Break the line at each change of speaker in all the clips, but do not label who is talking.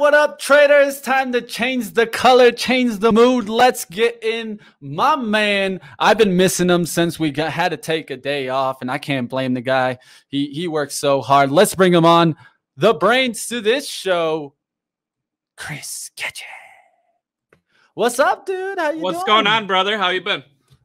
what up, what up, trader? It's time to change the color, change the mood. Let's get in my man. I've been missing him since we got, had to take a day off, and I can't blame the guy. He he works so hard. Let's bring him on. The brains to this show, Chris Ketchum. What's up, dude? How you
What's
doing?
going on, brother? How you been?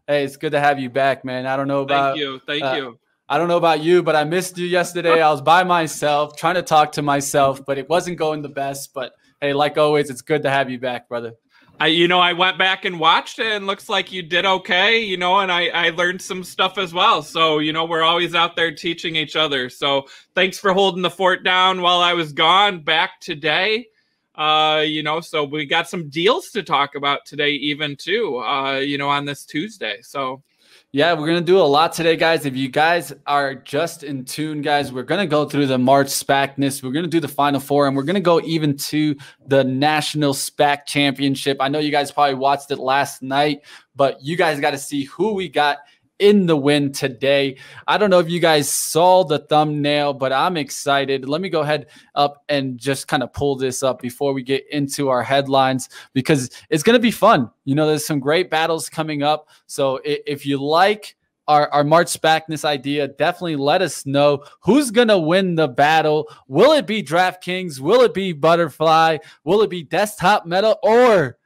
Hey, it's good to have you back, man. I don't know about
Thank you. Thank
uh,
you.
I don't know about you, but I missed you yesterday. I was by myself trying to talk to myself, but it wasn't going the best. But hey, like always, it's good to have you back, brother.
I, you know, I went back and watched it, and looks like you did okay. You know, and I, I learned some stuff as well. So, you know, we're always out there teaching each other. So, thanks for holding the fort down while I was gone. Back today, uh, you know, so we got some deals to talk about today, even too. Uh, you know, on this Tuesday. So,
Yeah, we're gonna do a lot today, guys. If you guys are just in tune, guys, we're gonna go through the March SPACness. We're gonna do the Final Four, and we're gonna go even to the National SPAC Championship. I know you guys probably watched it last night, but you guys got to see who we got in the win today. I don't know if you guys saw the thumbnail, but I'm excited. Let me go ahead up and just kind of pull this up before we get into our headlines because it's going to be fun. You know, there's some great battles coming up. So if you like our, our March SPACness idea, definitely let us know who's going to win the battle. Will it be DraftKings? Will it be Butterfly? Will it be Desktop Meta or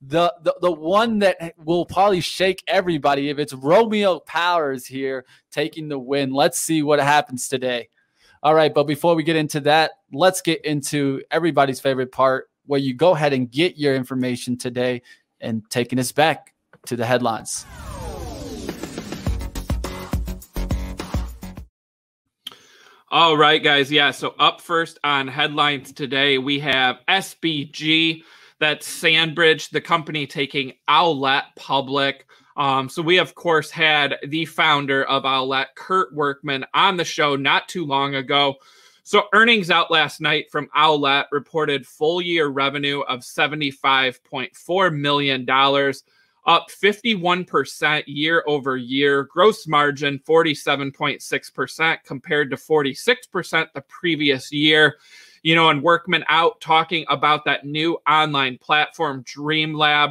the, the the one that will probably shake everybody if it's Romeo Powers here taking the win. Let's see what happens today. All right, but before we get into that, let's get into everybody's favorite part where you go ahead and get your information today and taking us back to the headlines.
All right, guys. Yeah. So up first on headlines today, we have SBG. That's Sandbridge, the company taking Owlet public. Um, so we of course had the founder of Owlet, Kurt Workman, on the show not too long ago. So earnings out last night from Owlet reported full year revenue of $75.4 million up 51% year over year. Gross margin 47.6% compared to 46% the previous year. You know, and Workman out talking about that new online platform, Dream Lab,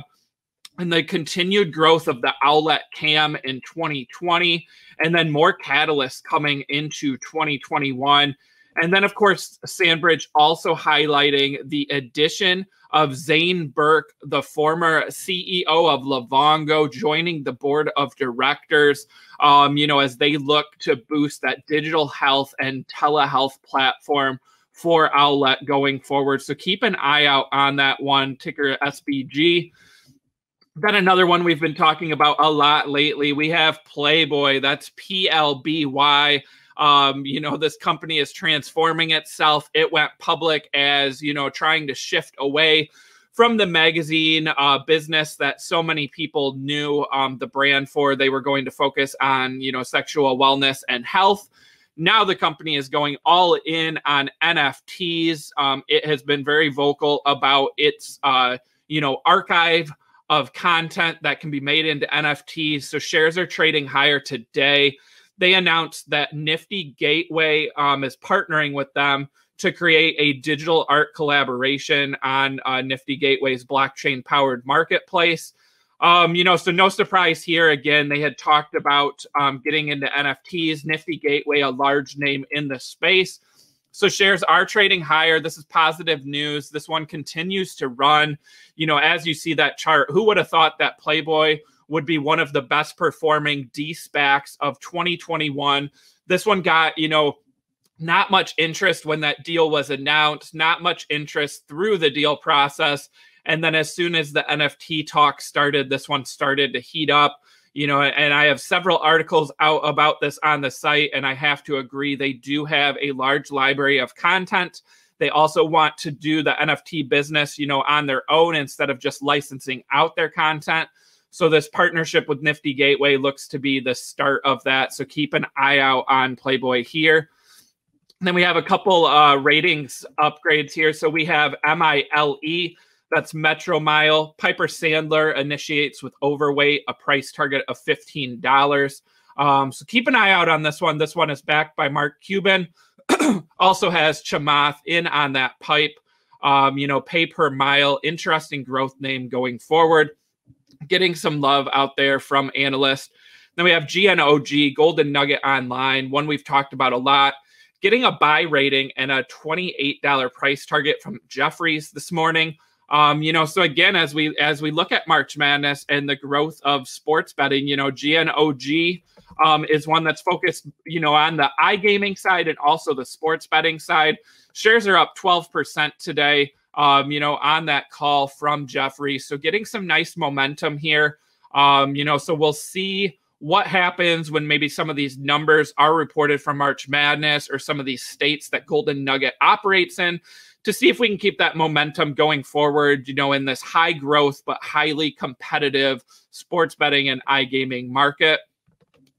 and the continued growth of the Owlet Cam in 2020, and then more catalysts coming into 2021. And then, of course, Sandbridge also highlighting the addition of Zane Burke, the former CEO of Livongo, joining the board of directors. Um, you know, as they look to boost that digital health and telehealth platform for Owlet going forward. So keep an eye out on that one, ticker SBG. Then another one we've been talking about a lot lately. We have Playboy. That's P L B Y. Um, you know, this company is transforming itself. It went public as, you know, trying to shift away from the magazine uh, business that so many people knew um, the brand for. They were going to focus on, you know, sexual wellness and health. Now the company is going all in on NFTs. Um, it has been very vocal about its, uh, you know, archive of content that can be made into NFTs. So shares are trading higher today they announced that Nifty Gateway um, is partnering with them to create a digital art collaboration on uh, Nifty Gateway's blockchain powered marketplace. Um, you know, so no surprise here. Again, they had talked about um, getting into NFTs, Nifty Gateway, a large name in the space. So shares are trading higher. This is positive news. This one continues to run. You know, as you see that chart, who would have thought that Playboy would be one of the best performing D SPACs of 2021. This one got, you know, not much interest when that deal was announced, not much interest through the deal process. And then as soon as the NFT talk started, this one started to heat up. You know, and I have several articles out about this on the site, and I have to agree, they do have a large library of content. They also want to do the NFT business, you know, on their own instead of just licensing out their content. So this partnership with Nifty Gateway looks to be the start of that. So keep an eye out on Playboy here. And then we have a couple uh, ratings upgrades here. So we have MILE, that's Metro Mile. Piper Sandler initiates with overweight, a price target of $15. Um, so keep an eye out on this one. This one is backed by Mark Cuban. also has Chamath in on that pipe. Um, you know, pay per mile, interesting growth name going forward. Getting some love out there from analysts. Then we have GNOG, Golden Nugget Online, one we've talked about a lot. Getting a buy rating and a $28 price target from Jefferies this morning. Um, you know, so again, as we as we look at March Madness and the growth of sports betting, you know, GNOG um, is one that's focused, you know, on the iGaming side and also the sports betting side. Shares are up 12% today, um, you know, on that call from Jefferies. So getting some nice momentum here. Um, you know, so we'll see what happens when maybe some of these numbers are reported from March Madness or some of these states that Golden Nugget operates in to see if we can keep that momentum going forward, you know, in this high growth but highly competitive sports betting and iGaming market.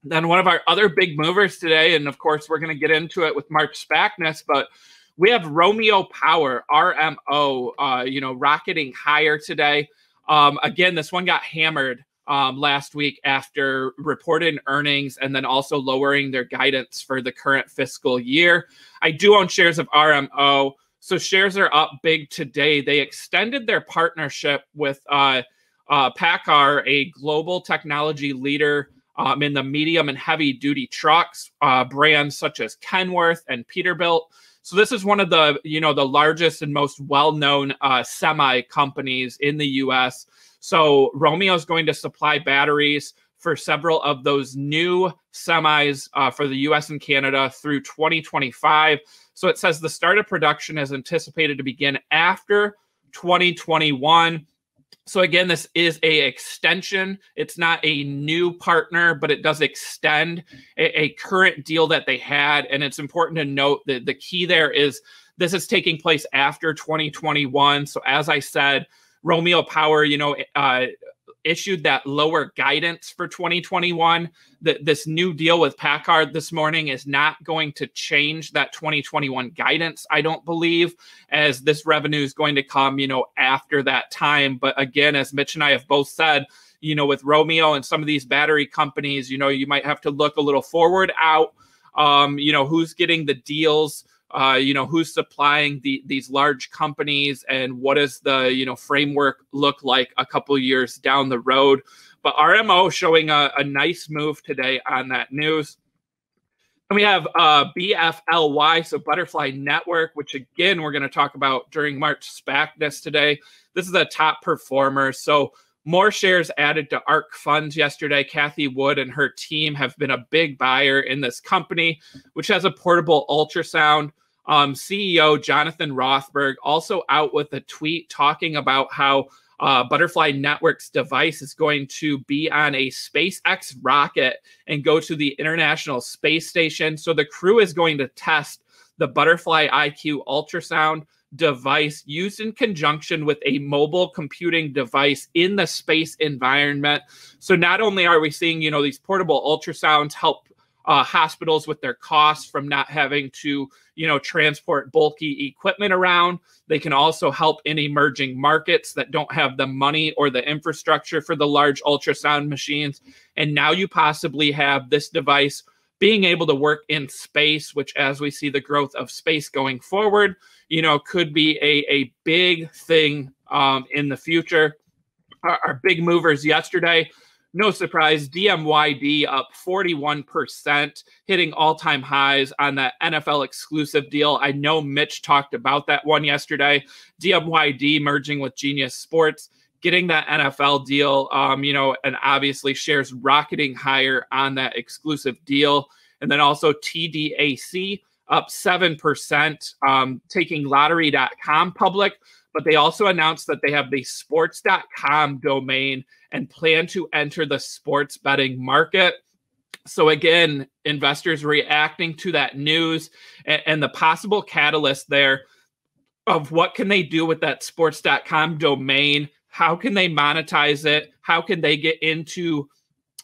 Then one of our other big movers today, and of course we're going to get into it with Mark SPACness, but we have Romeo Power, RMO, uh, you know, rocketing higher today. Um, again, this one got hammered um, last week after reported earnings and then also lowering their guidance for the current fiscal year. I do own shares of RMO. So shares are up big today. They extended their partnership with uh, uh, PACCAR, a global technology leader um, in the medium and heavy duty trucks, uh, brands such as Kenworth and Peterbilt. So this is one of the you know the largest and most well known uh, semi companies in the U.S. So Romeo is going to supply batteries for several of those new semis uh, for the US and Canada through 2025. So it says the start of production is anticipated to begin after 2021. So again, this is a extension. It's not a new partner, but it does extend a, a, current deal that they had. And it's important to note that the key there is this is taking place after 2021. So as I said, Romeo Power, you know, uh, issued that lower guidance for 2021. That this new deal with PACCAR this morning is not going to change that 2021 guidance, I don't believe, as this revenue is going to come, you know, after that time. But again, as Mitch and I have both said, you know, with Romeo and some of these battery companies, you know, you might have to look a little forward out. Um, you know, who's getting the deals uh, you know who's supplying the, these large companies and what does the you know framework look like a couple years down the road. But rmo showing a, a nice move today on that news. And we have uh, bfly so butterfly network which again we're going to talk about during march SPACness today. This is a top performer. So more shares added to ARK funds yesterday. Cathie Wood and her team have been a big buyer in this company, which has a portable ultrasound. Um, CEO Jonathan Rothberg also out with a tweet talking about how uh, Butterfly Network's device is going to be on a SpaceX rocket and go to the International Space Station. So the crew is going to test the Butterfly IQ ultrasound device used in conjunction with a mobile computing device in the space environment. So not only are we seeing, you know, these portable ultrasounds help uh, hospitals with their costs from not having to, you know, transport bulky equipment around. They can also help in emerging markets that don't have the money or the infrastructure for the large ultrasound machines. And now you possibly have this device being able to work in space, which, as we see the growth of space going forward, you know, could be a, a big thing um, in the future. Our, our big movers yesterday, no surprise, DMYD up 41%, hitting all time highs on that NFL exclusive deal. I know Mitch talked about that one yesterday. DMYD merging with Genius Sports getting that NFL deal, um, you know, and obviously shares rocketing higher on that exclusive deal. And then also TDAC up 7%, um, taking lottery.com public. But they also announced that they have the sports.com domain and plan to enter the sports betting market. So, again, investors reacting to that news and, and the possible catalyst there of what can they do with that sports.com domain how can they monetize it? How can they get into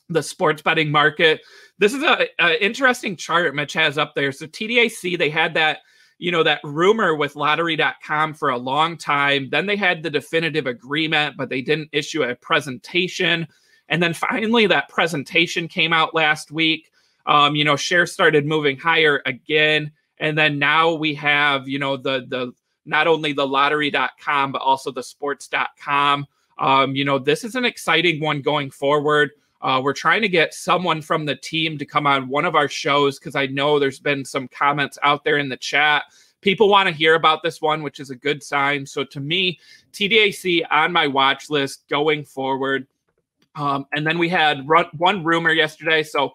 the sports betting market? This is a, a interesting chart Mitch has up there. So TDAC, they had that you know that rumor with lottery.com for a long time then they had the definitive agreement but they didn't issue a presentation and then finally that presentation came out last week um, you know shares started moving higher again and then now we have you know the the not only the lottery.com, but also the sports.com. Um, you know, this is an exciting one going forward. Uh, we're trying to get someone from the team to come on one of our shows because I know there's been some comments out there in the chat. People want to hear about this one, which is a good sign. So to me, TDAC on my watch list going forward. Um, and then we had one rumor yesterday. So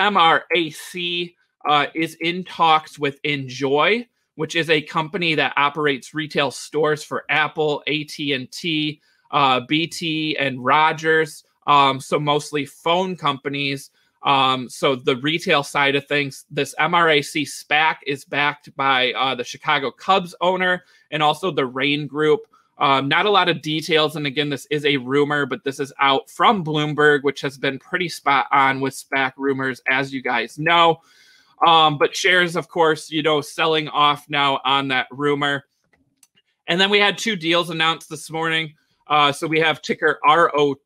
MRAC uh, is in talks with Enjoy, which is a company that operates retail stores for Apple, AT and T, uh, BT, and Rogers. Um, so mostly phone companies. Um, so the retail side of things, this MRAC SPAC is backed by uh, the Chicago Cubs owner and also the Raine Group. Um, not a lot of details, and again, this is a rumor, but this is out from Bloomberg, which has been pretty spot on with SPAC rumors, as you guys know. Um, but shares, of course, you know, selling off now on that rumor. And then we had two deals announced this morning. Uh, so we have ticker ROT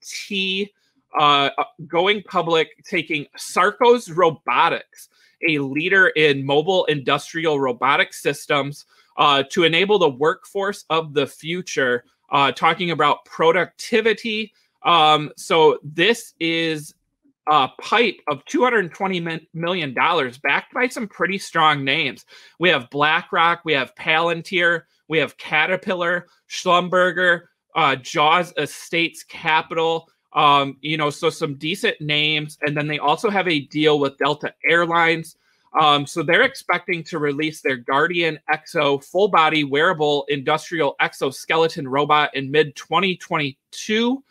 uh, going public, taking Sarcos Robotics, a leader in mobile industrial robotic systems, uh, to enable the workforce of the future. Uh, talking about productivity. Um, so this is a pipe of $220 million backed by some pretty strong names. We have BlackRock, we have Palantir, we have Caterpillar, Schlumberger, uh, Jaws Estates Capital. Um, you know, so some decent names, and then they also have a deal with Delta Airlines. Um, so they're expecting to release their Guardian XO full body wearable industrial exoskeleton robot in mid 2022.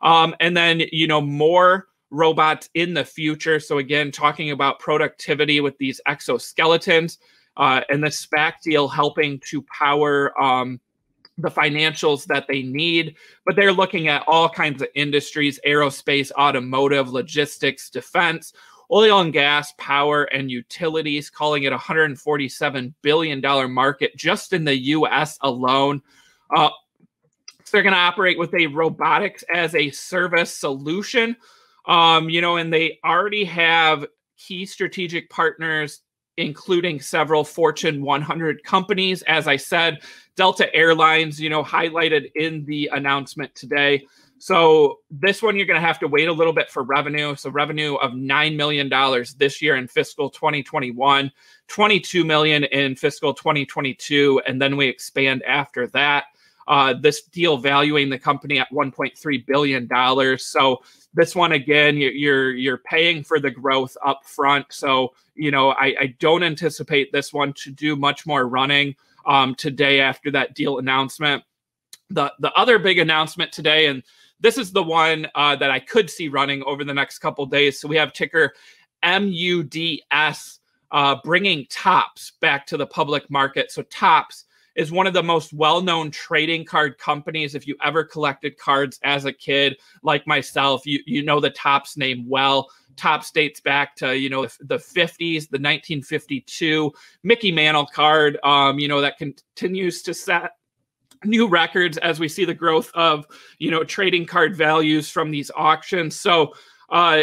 Um, and then, you know, more robots in the future. So, again, talking about productivity with these exoskeletons uh, and the SPAC deal helping to power um, the financials that they need, but they're looking at all kinds of industries aerospace, automotive, logistics, defense, oil and gas, power, and utilities, calling it a $147 billion market just in the US alone. Uh, so they're going to operate with a robotics as a service solution. Um, you know, and they already have key strategic partners including several Fortune 100 companies. As I said, Delta Airlines, you know, highlighted in the announcement today. So this one you're going to have to wait a little bit for revenue. So revenue of nine million dollars this year in fiscal 2021, 22 million in fiscal 2022, and then we expand after that. Uh, this deal valuing the company at 1.3 billion dollars. So this one again, you're you're paying for the growth up front. So you know, I, I don't anticipate this one to do much more running um, today after that deal announcement. The the other big announcement today, and this is the one uh, that I could see running over the next couple days. So we have ticker MUDS uh, bringing Topps back to the public market. So Topps is one of the most well-known trading card companies. If you ever collected cards as a kid, like myself, you you know the Topps name well. Topps dates back to you know the 50s, the 1952 Mickey Mantle card. Um, you know that continues to set new records as we see the growth of you know trading card values from these auctions. So. Uh,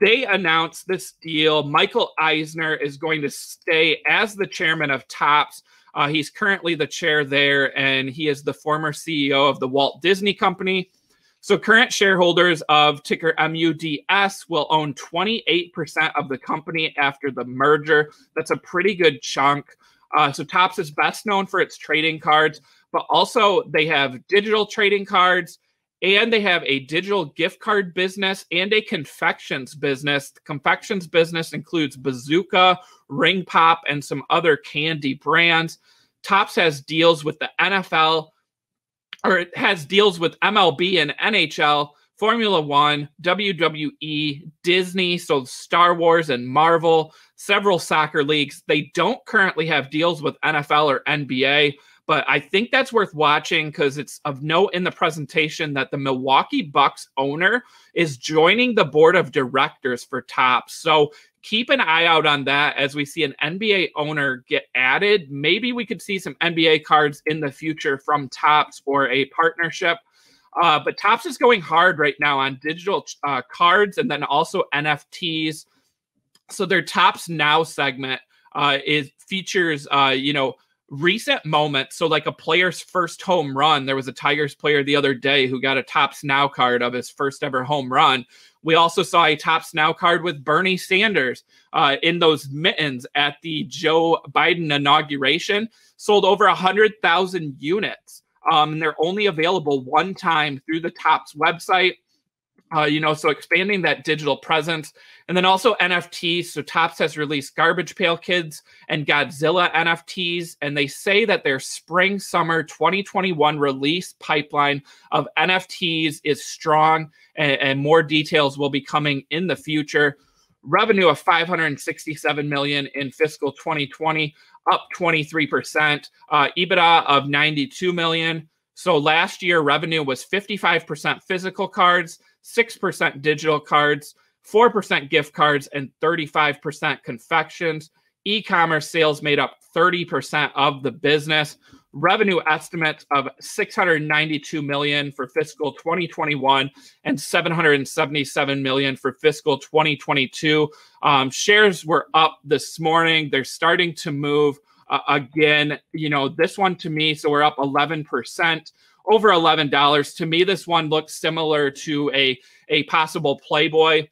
they announced this deal. Michael Eisner is going to stay as the chairman of Topps uh, he's currently the chair there, and he is the former CEO of the Walt Disney Company. So, current shareholders of ticker MUDS will own 28% of the company after the merger. That's a pretty good chunk. Uh, so, Topps is best known for its trading cards, but also they have digital trading cards and they have a digital gift card business and a confections business. The confections business includes Bazooka, Ring Pop, and some other candy brands. Topps has deals with the NFL, or it has deals with MLB and NHL, Formula One, WWE, Disney, so Star Wars and Marvel, several soccer leagues. They don't currently have deals with NFL or NBA. But I think that's worth watching because it's of note in the presentation that the Milwaukee Bucks owner is joining the board of directors for Topps. So keep an eye out on that as we see an NBA owner get added. Maybe we could see some NBA cards in the future from Topps or a partnership. Uh, but Topps is going hard right now on digital uh, cards and then also NFTs. So their Topps Now segment uh, is features, uh, you know, recent moments. So, like a player's first home run, there was a Tigers player the other day who got a Topps Now card of his first ever home run. We also saw a Topps Now card with Bernie Sanders uh, in those mittens at the Joe Biden inauguration, sold over 100,000 units. Um, and they're only available one time through the Topps website. Uh, you know, so expanding that digital presence. And then also NFTs. So Topps has released Garbage Pail Kids and Godzilla NFTs. And they say that their spring summer 2021 release pipeline of NFTs is strong and, and more details will be coming in the future. Revenue of 567 million in fiscal 2020, up 23%. Uh, EBITDA of 92 million. So last year, revenue was 55% physical cards, 6% digital cards, 4% gift cards, and 35% confections. E commerce sales made up 30% of the business. Revenue estimates of 692 million for fiscal 2021 and 777 million for fiscal 2022. Um, shares were up this morning. They're starting to move uh, again. You know, this one to me, so we're up 11% over $11. To me, this one looks similar to a, a possible Playboy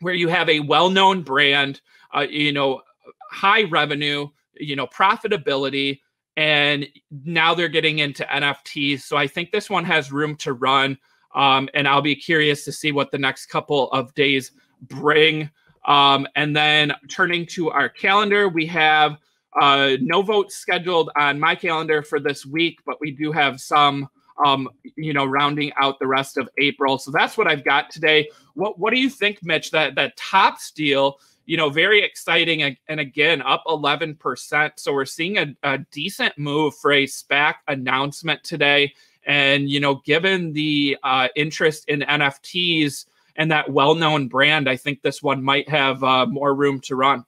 where you have a well known brand, uh, you know, high revenue, you know, profitability, and now they're getting into NFTs. So I think this one has room to run. Um, and I'll be curious to see what the next couple of days bring. Um, and then turning to our calendar, we have uh, no votes scheduled on my calendar for this week, but we do have some um, you know, rounding out the rest of April. So that's what I've got today. What what do you think, Mitch? That that Topps deal, you know, very exciting and again up 11%. So we're seeing a, a decent move for a SPAC announcement today. And you know, given the uh, interest in NFTs and that well-known brand, I think this one might have uh, more room to run.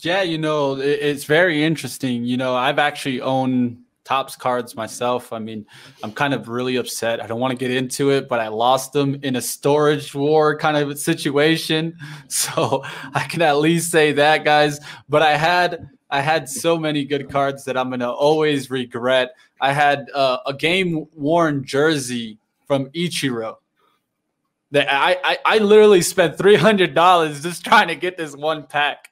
Yeah, you know, it's very interesting. You know, I've actually owned Topps cards myself. I mean, I'm kind of really upset. I don't want to get into it, but I lost them in a storage war kind of situation. So I can at least say that, guys. But I had I had so many good cards that I'm gonna always regret. I had uh, a game worn jersey from Ichiro. That I, I I literally spent three hundred dollars just trying to get this one pack.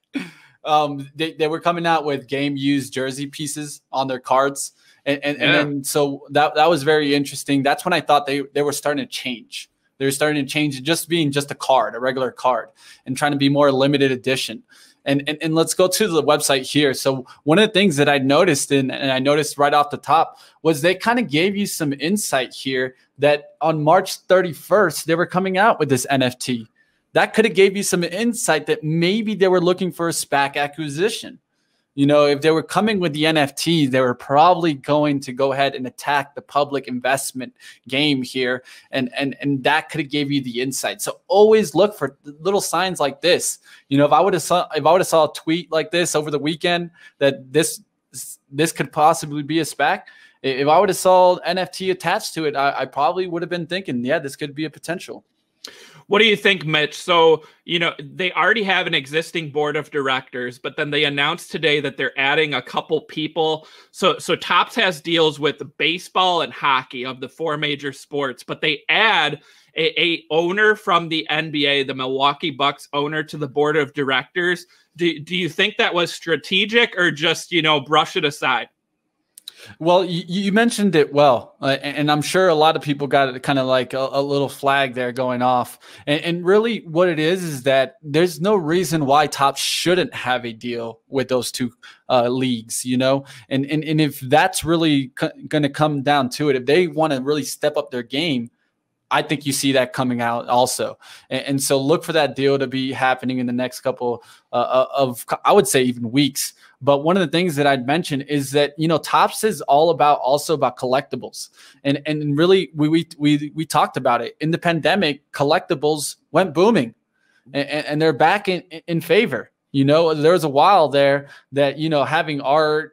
Um, they, they were coming out with game used jersey pieces on their cards and and, yeah. and then so that that was very interesting. That's when I thought they they were starting to change. They were starting to change just being just a card, a regular card, and trying to be more limited edition. And, and, and let's go to the website here. So one of the things that I noticed in, and I noticed right off the top was they kind of gave you some insight here that on March 31st they were coming out with this NFT. That could have gave you some insight that maybe they were looking for a SPAC acquisition. You know, if they were coming with the NFT, they were probably going to go ahead and attack the public investment game here, and and and that could have gave you the insight. So always look for little signs like this. You know, if I would have saw if I would have saw a tweet like this over the weekend that this this could possibly be a SPAC, if I would have saw NFT attached to it, I, I probably would have been thinking, yeah, this could be a potential.
What do you think, Mitch? So, you know, they already have an existing board of directors, but then they announced today that they're adding a couple people. So, so Topps has deals with baseball and hockey of the four major sports, but they add a, a owner from the NBA, the Milwaukee Bucks owner, to the board of directors. Do, do you think that was strategic or just, you know, brush it aside?
Well, you, you, mentioned it well, uh, and I'm sure a lot of people got it kind of like a, a, little flag there going off. And, and, really, what it is is that there's no reason why Top shouldn't have a deal with those two uh, leagues, you know. And and and if that's really going to come down to it, if they want to really step up their game, I think you see that coming out also. And, and, so look for that deal to be happening in the next couple uh, uh of, I would say, even weeks. But one of the things that I'd mention is that you know Topps is all about also about collectibles, and and really we we we we talked about it in the pandemic. Collectibles went booming, and, and they're back in in favor. You know, there was a while there that you know having art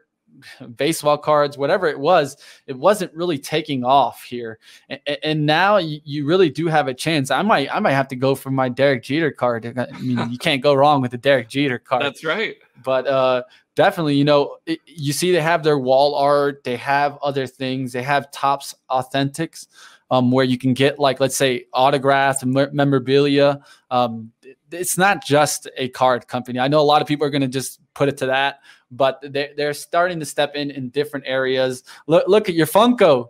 baseball cards, whatever it was, it wasn't really taking off here. And, and now you, really do have a chance. I might, I might have to go for my Derek Jeter card. I mean, you can't go wrong with the Derek Jeter card.
That's right.
But uh, definitely, you know, it, you see they have their wall art, they have other things, they have Topps Authentics, um, where you can get like let's say autographed memorabilia. Um, it's not just a card company. I know a lot of people are going to just put it to that, but they're, they're starting to step in in different areas. Look, look at your Funko.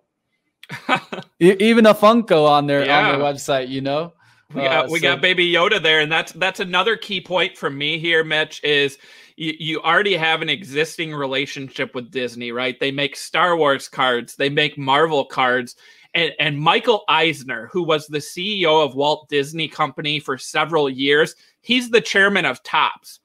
Even a Funko on their yeah. on their website, you know.
We got, uh, we so. got Baby Yoda there, and that's that's another key point from me here, Mitch. Is you, you already have an existing relationship with Disney, right? They make Star Wars cards, they make Marvel cards, and, and Michael Eisner, who was the CEO of Walt Disney Company for several years, he's the chairman of Topps.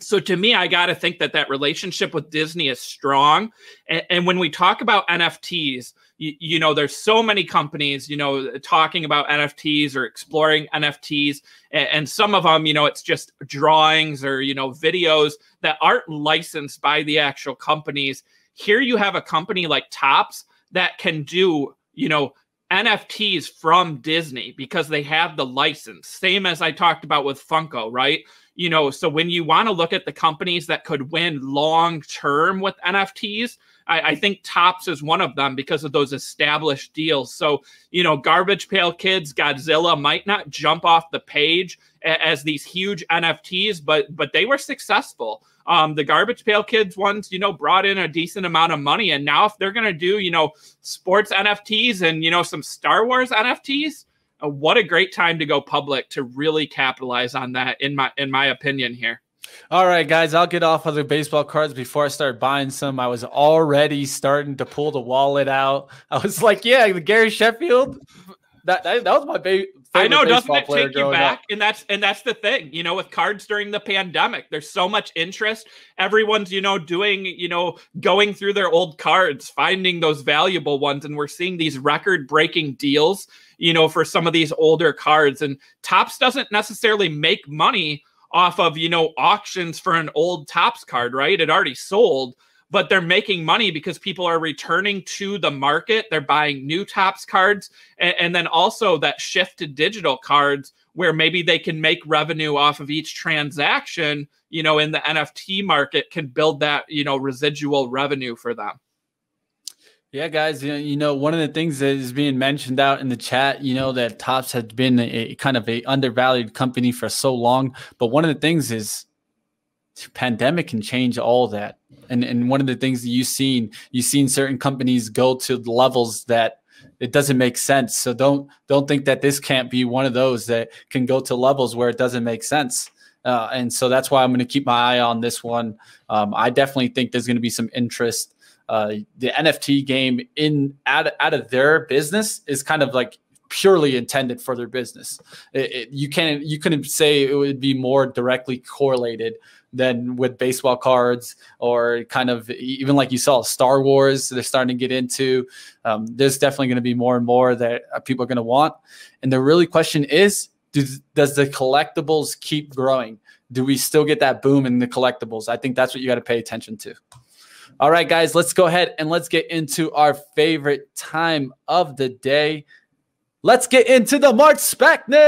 So to me, I got to think that that relationship with Disney is strong. And, and when we talk about NFTs, you, you, know, there's so many companies, you know, talking about NFTs or exploring NFTs. And, and some of them, you know, it's just drawings or, you know, videos that aren't licensed by the actual companies. Here you have a company like Topps that can do you know, NFTs from Disney because they have the license. Same as I talked about with Funko, right? You know, so when you want to look at the companies that could win long term with NFTs, I, I, think Topps is one of them because of those established deals. So, you know, Garbage Pail Kids, Godzilla might not jump off the page as these huge NFTs, but but they were successful. Um, the Garbage Pail Kids ones, you know, brought in a decent amount of money, and now if they're gonna do, you know, sports NFTs and you know some Star Wars NFTs, uh, what a great time to go public to really capitalize on that, in my in my opinion here.
All right, guys, I'll get off of the baseball cards before I start buying some. I was already starting to pull the wallet out. I was like, yeah, Gary Sheffield. That, that, that was my baby.
I know, doesn't it take you back? Up. And that's and that's the thing, you know, with cards during the pandemic, there's so much interest. Everyone's, you know, doing, you know, going through their old cards, finding those valuable ones, and we're seeing these record-breaking deals, you know, for some of these older cards. And Topps doesn't necessarily make money off of, you know, auctions for an old Topps card, right? It already sold, but they're making money because people are returning to the market. They're buying new Topps cards. And, and then also that shift to digital cards where maybe they can make revenue off of each transaction, you know, in the NFT market can build that, you know, residual revenue for them.
Yeah, guys, you know, one of the things that is being mentioned out in the chat, you know, that Topps has been a, kind of a undervalued company for so long, but one of the things is pandemic can change all that. And and one of the things that you've seen, you've seen certain companies go to levels that it doesn't make sense. So don't don't think that this can't be one of those that can go to levels where it doesn't make sense. Uh, and so that's why I'm going to keep my eye on this one. Um, I definitely think there's going to be some interest uh, the NFT game in out, out of their business is kind of like purely intended for their business. It, it, you can't you couldn't say it would be more directly correlated than with baseball cards or kind of even like you saw Star Wars. They're starting to get into. Um, there's definitely going to be more and more that uh, people are going to want. And the really question is, does, does the collectibles keep growing? Do we still get that boom in the collectibles? I think that's what you got to pay attention to. All right, guys, let's go ahead and let's get into our favorite time of the day. Let's get into the March SPACness.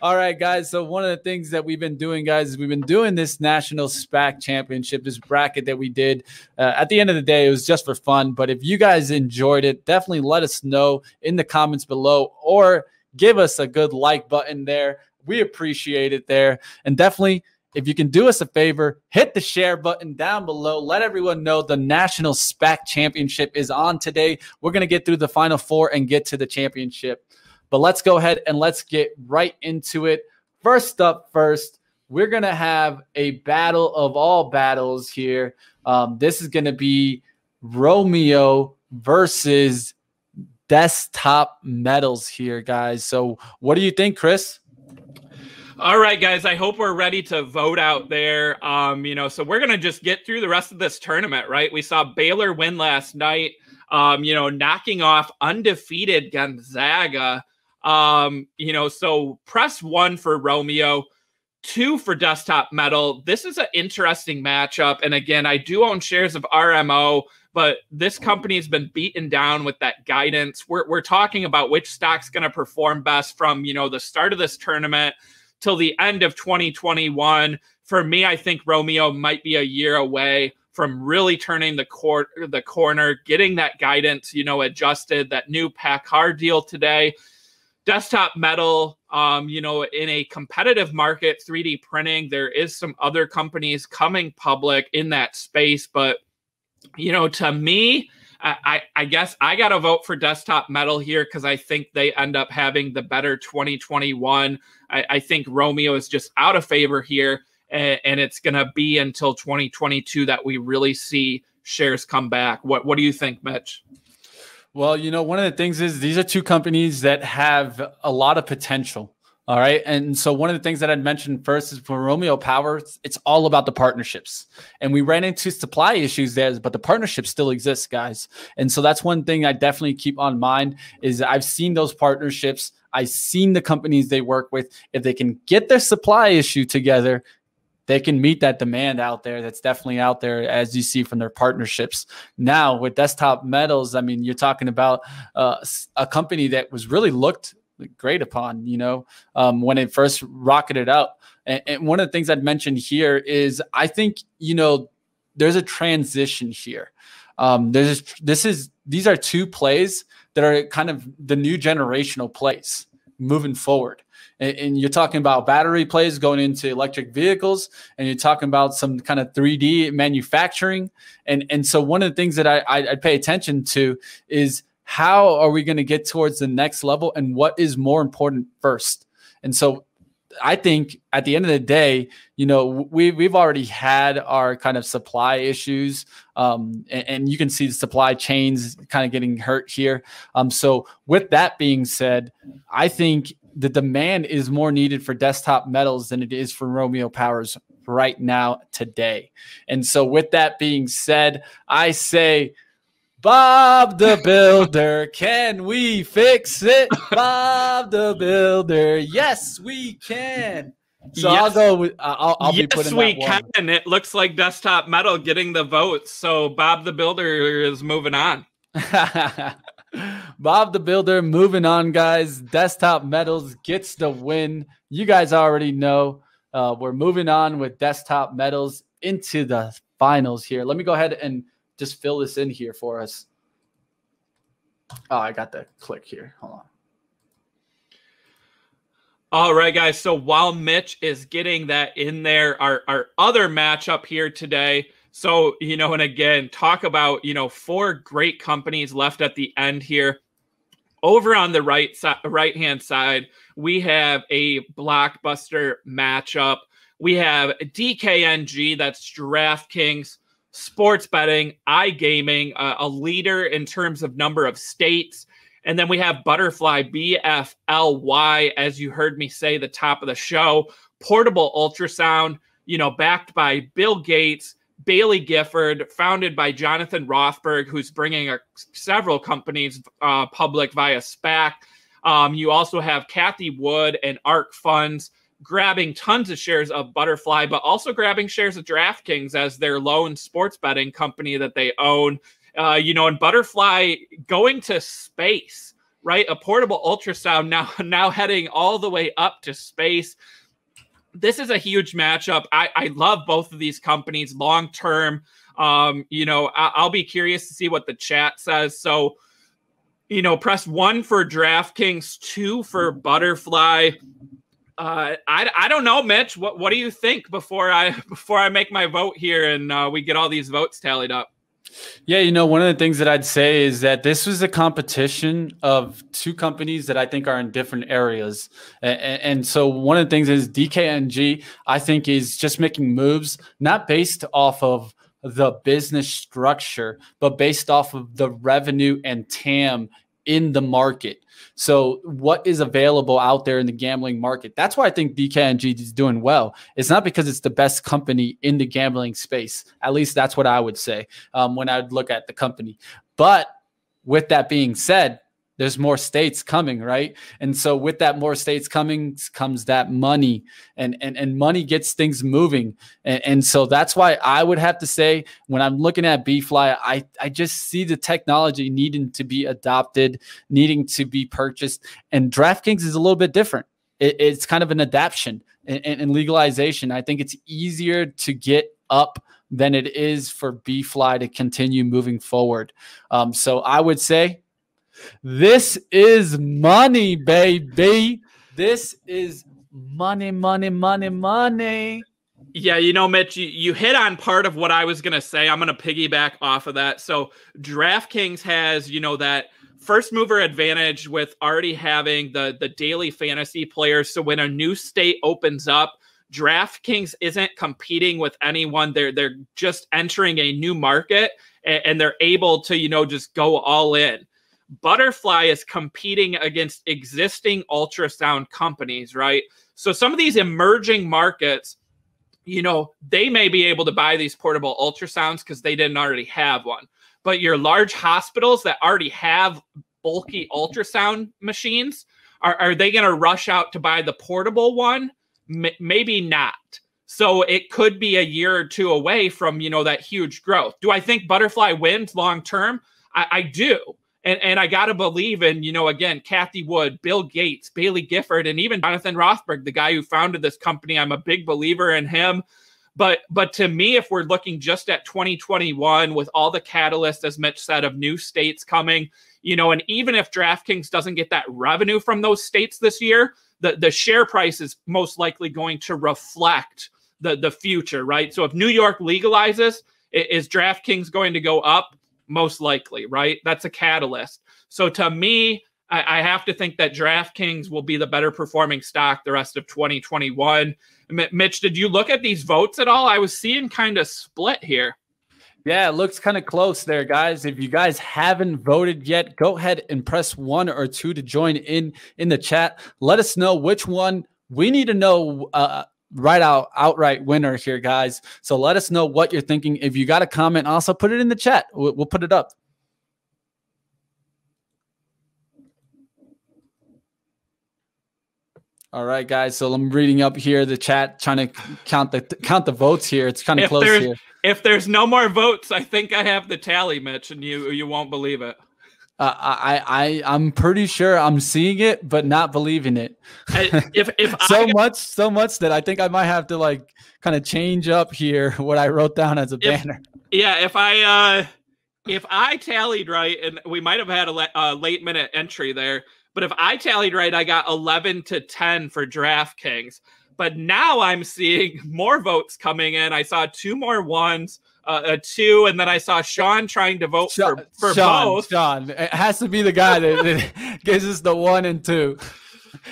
All right, guys. So one of the things that we've been doing, guys, is we've been doing this national SPAC championship, this bracket that we did. Uh, at the end of the day, it was just for fun. But if you guys enjoyed it, definitely let us know in the comments below or give us a good like button there. We appreciate it there. And definitely if you can do us a favor, hit the share button down below. Let everyone know the National SPAC Championship is on today. We're going to get through the final four and get to the championship. But let's go ahead and let's get right into it. First up, first, we're going to have a battle of all battles here. Um, this is going to be Romeo versus Desktop Metals here, guys. So, what do you think, Chris?
All right, guys. I hope we're ready to vote out there. Um, you know, so we're gonna just get through the rest of this tournament, right? We saw Baylor win last night. Um, you know, knocking off undefeated Gonzaga. Um, you know, so press one for Romeo, two for Desktop Metal. This is an interesting matchup. And again, I do own shares of RMO, but this company has been beaten down with that guidance. We're, we're talking about which stock's going to perform best from, you know, the start of this tournament till the end of 2021. for me, I think Romeo might be a year away from really turning the cor- the corner, getting that guidance, you know, adjusted. That new PACCAR deal today, desktop metal, um, you know, in a competitive market, 3D printing. There is some other companies coming public in that space, but you know, to me, I, I guess I got to vote for Desktop Metal here because I think they end up having the better 2021. I, I think Romeo is just out of favor here, and, and it's going to be until 2022 that we really see shares come back. What What do you think, Mitch?
Well, you know, one of the things is these are two companies that have a lot of potential. All right. And so one of the things that I'd mentioned first is for Romeo Power, it's all about the partnerships. And we ran into supply issues there, but the partnership still exists, guys. And so that's one thing I definitely keep on mind is I've seen those partnerships. I've seen the companies they work with. If they can get their supply issue together, they can meet that demand out there that's definitely out there as you see from their partnerships now with desktop metals i mean you're talking about uh, a company that was really looked great upon, you know, um, when it first rocketed up. And, and one of the things I'd mentioned here is I think, you know, there's a transition here. Um, there's this is these are two plays that are kind of the new generational plays moving forward. And, and, you're talking about battery plays going into electric vehicles, and you're talking about some kind of 3D manufacturing. And and so one of the things that I I, I pay attention to is how are we going to get towards the next level and what is more important first? And so i think at the end of the day you know we, we've already had our kind of supply issues um, and, and, you can see the supply chains kind of getting hurt here. Um, so with that being said i think the demand is more needed for desktop metals than it is for romeo powers right now today. And so with that being said i say Bob the Builder, can we fix it? Bob the Builder, yes, we can. So yes. I'll go. With, I'll, I'll
yes,
be putting.
we can. It looks like Desktop Metal getting the votes. So Bob the Builder is moving on.
Bob the Builder moving on, guys. Desktop Metals gets the win. You guys already know. Uh, we're moving on with Desktop Metals into the finals here. Let me go ahead and just fill this in here for us. Oh, I got the click here. Hold on.
All right, guys. So while Mitch is getting that in there, our, our other matchup here today. So, you know, and again, talk about, you know, four great companies left at the end here. Over on the right side, right hand side, we have a blockbuster matchup. We have DKNG, that's DraftKings sports betting, iGaming, uh, a leader in terms of number of states. And then we have Butterfly, BFLY, as you heard me say, the top of the show, portable ultrasound, you know, backed by Bill Gates, Baillie Gifford, founded by Jonathan Rothberg, who's bringing a, several companies uh, public via SPAC. Um, you also have Cathie Wood and ARK Funds grabbing tons of shares of Butterfly, but also grabbing shares of DraftKings as their lone sports betting company that they own. Uh, you know, and Butterfly going to space, right? A portable ultrasound now now heading all the way up to space. This is a huge matchup. I, I love both of these companies long term. Um, you know, I, I'll be curious to see what the chat says. So, you know, press one for DraftKings, two for Butterfly. Uh, I, I don't know, Mitch. What what do you think before I before I make my vote here and uh, we get all these votes tallied up?
Yeah, you know, one of the things that I'd say is that this was a competition of two companies that I think are in different areas. And, and, so one of the things is DKNG, I think, is just making moves not based off of the business structure, but based off of the revenue and TAM in the market. So, what is available out there in the gambling market? That's why I think DKNG is doing well. It's not because it's the best company in the gambling space. At least that's what I would say um, when I would look at the company. But with that being said, there's more states coming, right? And so with that more states coming comes that money and and, and money gets things moving. And, and so that's why I would have to say when I'm looking at B-Fly, I, I just see the technology needing to be adopted, needing to be purchased. And DraftKings is a little bit different. it, it's kind of an adaptation and legalization. I think it's easier to get up than it is for B Fly to continue moving forward. Um, so I would say this is money, baby. This is money, money, money, money.
Yeah, you know, Mitch, you, you hit on part of what I was going to say. I'm going to piggyback off of that. So, DraftKings has, you know, that first mover advantage with already having the the daily fantasy players. So when a new state opens up, DraftKings isn't competing with anyone. They're they're just entering a new market and, and they're able to, you know, just go all in. Butterfly is competing against existing ultrasound companies, right? So some of these emerging markets, you know, they may be able to buy these portable ultrasounds because they didn't already have one. But your large hospitals that already have bulky ultrasound machines, are, are they going to rush out to buy the portable one? M- maybe not. So it could be a year or two away from, you know, that huge growth. Do I think Butterfly wins long term? I, I do. And, and I got to believe in, you know, again, Cathie Wood, Bill Gates, Baillie Gifford, and even Jonathan Rothberg, the guy who founded this company. I'm a big believer in him. But but to me, if we're looking just at 2021 with all the catalysts, as Mitch said, of new states coming, you know, and even if DraftKings doesn't get that revenue from those states this year, the, the share price is most likely going to reflect the, the future, right? So if New York legalizes, is DraftKings going to go up? Most likely, right? That's a catalyst. So to me, I, I have to think that DraftKings will be the better performing stock the rest of 2021. M- Mitch, did you look at these votes at all? I was seeing kind of split here.
Yeah, it looks kind of close there, guys. If you guys haven't voted yet, go ahead and press one or two to join in in the chat. Let us know which one we need to know uh, right out outright winner here, guys. So let us know what you're thinking. If you got a comment, also put it in the chat. We'll, we'll put it up. All right, guys. So I'm reading up here the chat, trying to count the count the votes here. It's kind of close here.
If there's no more votes, I think I have the tally, Mitch, and you you won't believe it.
Uh, I I I'm pretty sure I'm seeing it, but not believing it.
if if
so I, much so much that I think I might have to like kind of change up here what I wrote down as a if, banner.
Yeah, if I uh if I tallied right, and we might have had a le- uh, late minute entry there, but if I tallied right, I got 11 to 10 for DraftKings. But now I'm seeing more votes coming in. I saw two more ones uh, a two, and then I saw Sean trying to vote Sean, for, for
Sean,
both.
Sean, it has to be the guy that, that gives us the one and two.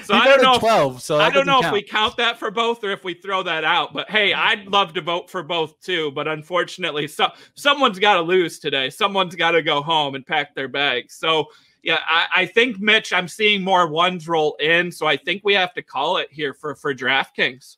So he I don't know. Twelve. If, so I don't know count. if we count that for both or if we throw that out. But hey, I'd love to vote for both too. But unfortunately, so someone's got to lose today. Someone's got to go home and pack their bags. So yeah, I, I, think Mitch, I'm seeing more ones roll in. So I think we have to call it here for for DraftKings.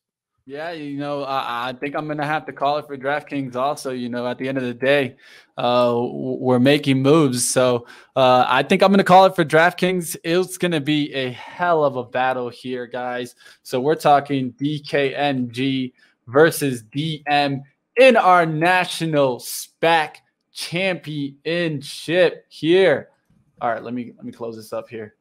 Yeah, you know, I, I, think I'm going to have to call it for DraftKings also. You know, at the end of the day, uh, we're making moves. So uh, I think I'm going to call it for DraftKings. It's going to be a hell of a battle here, guys. So we're talking DKNG versus DM in our national SPAC championship here. All right, let me let me close this up here.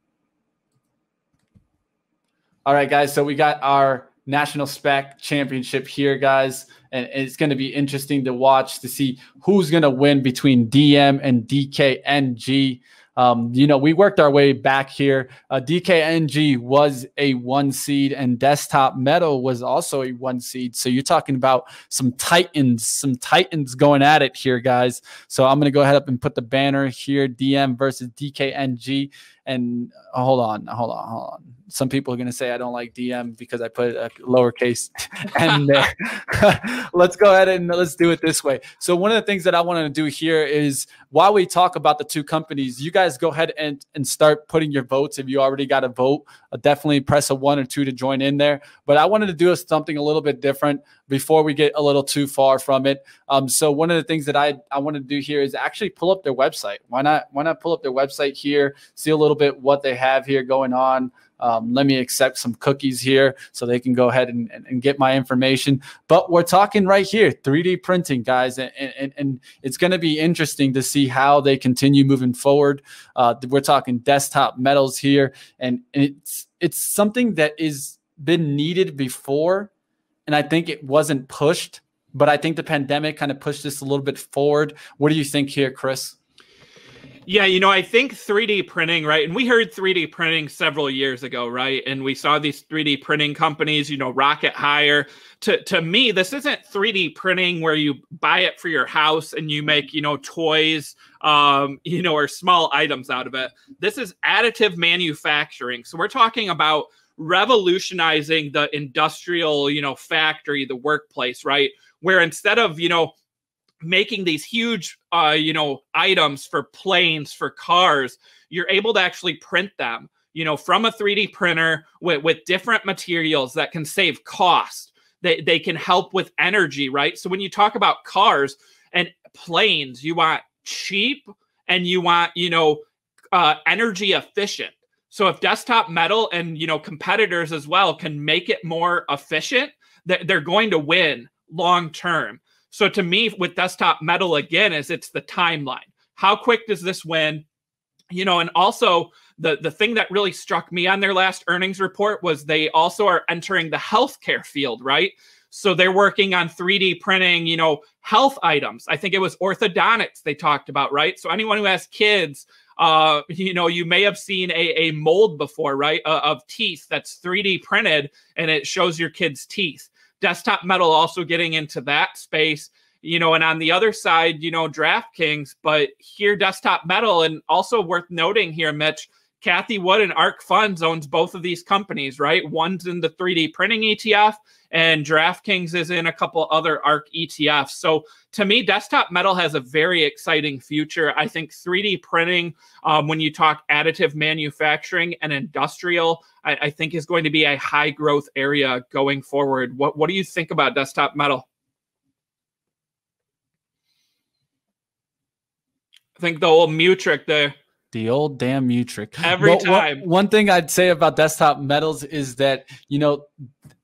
All right, guys. So we got our national SPAC championship here, guys. And it's going to be interesting to watch to see who's going to win between DM and DKNG. Um, you know, we worked our way back here. Uh, DKNG was a one seed, and Desktop Metal was also a one seed. So you're talking about some titans, some titans going at it here, guys. So I'm going to go ahead up and put the banner here: DM versus DKNG. And uh, hold on, hold on, hold on some people are going to say I don't like DM because I put a lowercase n there. let's go ahead and let's do it this way. So one of the things that I wanted to do here is while we talk about the two companies, you guys go ahead and, and start putting your votes. If you already got a vote, uh, definitely press a one or two to join in there. But I wanted to do something a little bit different. Before we get a little too far from it. Um, so one of the things that I I want to do here is actually pull up their website. Why not? Why not pull up their website here, see a little bit what they have here going on. Um, let me accept some cookies here so they can go ahead and, and, and, get my information. But we're talking right here 3D printing, guys, and, and, and it's going to be interesting to see how they continue moving forward. Uh, we're talking desktop metals here, and, and it's it's something that is been needed before, and I think it wasn't pushed. But I think the pandemic kind of pushed this a little bit forward. What do you think here, Chris?
Yeah, you know, I think 3D printing, right? And we heard 3D printing several years ago, right? And we saw these 3D printing companies, you know, rocket higher. To to me, this isn't 3D printing where you buy it for your house and you make, you know, toys um, you know, or small items out of it. This is additive manufacturing. So we're talking about revolutionizing the industrial, you know, factory, the workplace, right? Where instead of, you know, making these huge uh, you know items for planes for cars you're able to actually print them you know from a 3d printer with, with different materials that can save cost. They, they can help with energy right? So when you talk about cars and planes you want cheap and you want you know uh, energy efficient so if desktop metal and you know competitors as well can make it more efficient they're going to win long term so to me, with desktop metal again, is it's the timeline. How quick does this win? You know, and also the the thing that really struck me on their last earnings report was they also are entering the healthcare field, right? So they're working on 3D printing, you know, health items. I think it was orthodontics they talked about, right? So anyone who has kids, uh, you know, you may have seen a, a mold before, right, uh, of teeth that's 3D printed and it shows your kid's teeth. Desktop Metal also getting into that space, you know, and on the other side, you know, DraftKings, but here Desktop Metal, and also worth noting here, Mitch, Cathie Wood and ARK Funds owns both of these companies, right? One's in the 3D printing ETF, and DraftKings is in a couple other ARK ETFs. So to me, Desktop Metal has a very exciting future. I think 3D printing, um, when you talk additive manufacturing and industrial, I, I think is going to be a high growth area going forward. What What do you think about Desktop Metal? I think the old mute trick there.
The old damn mute trick.
Every well, time.
One, one thing I'd say about desktop metals is that, you know,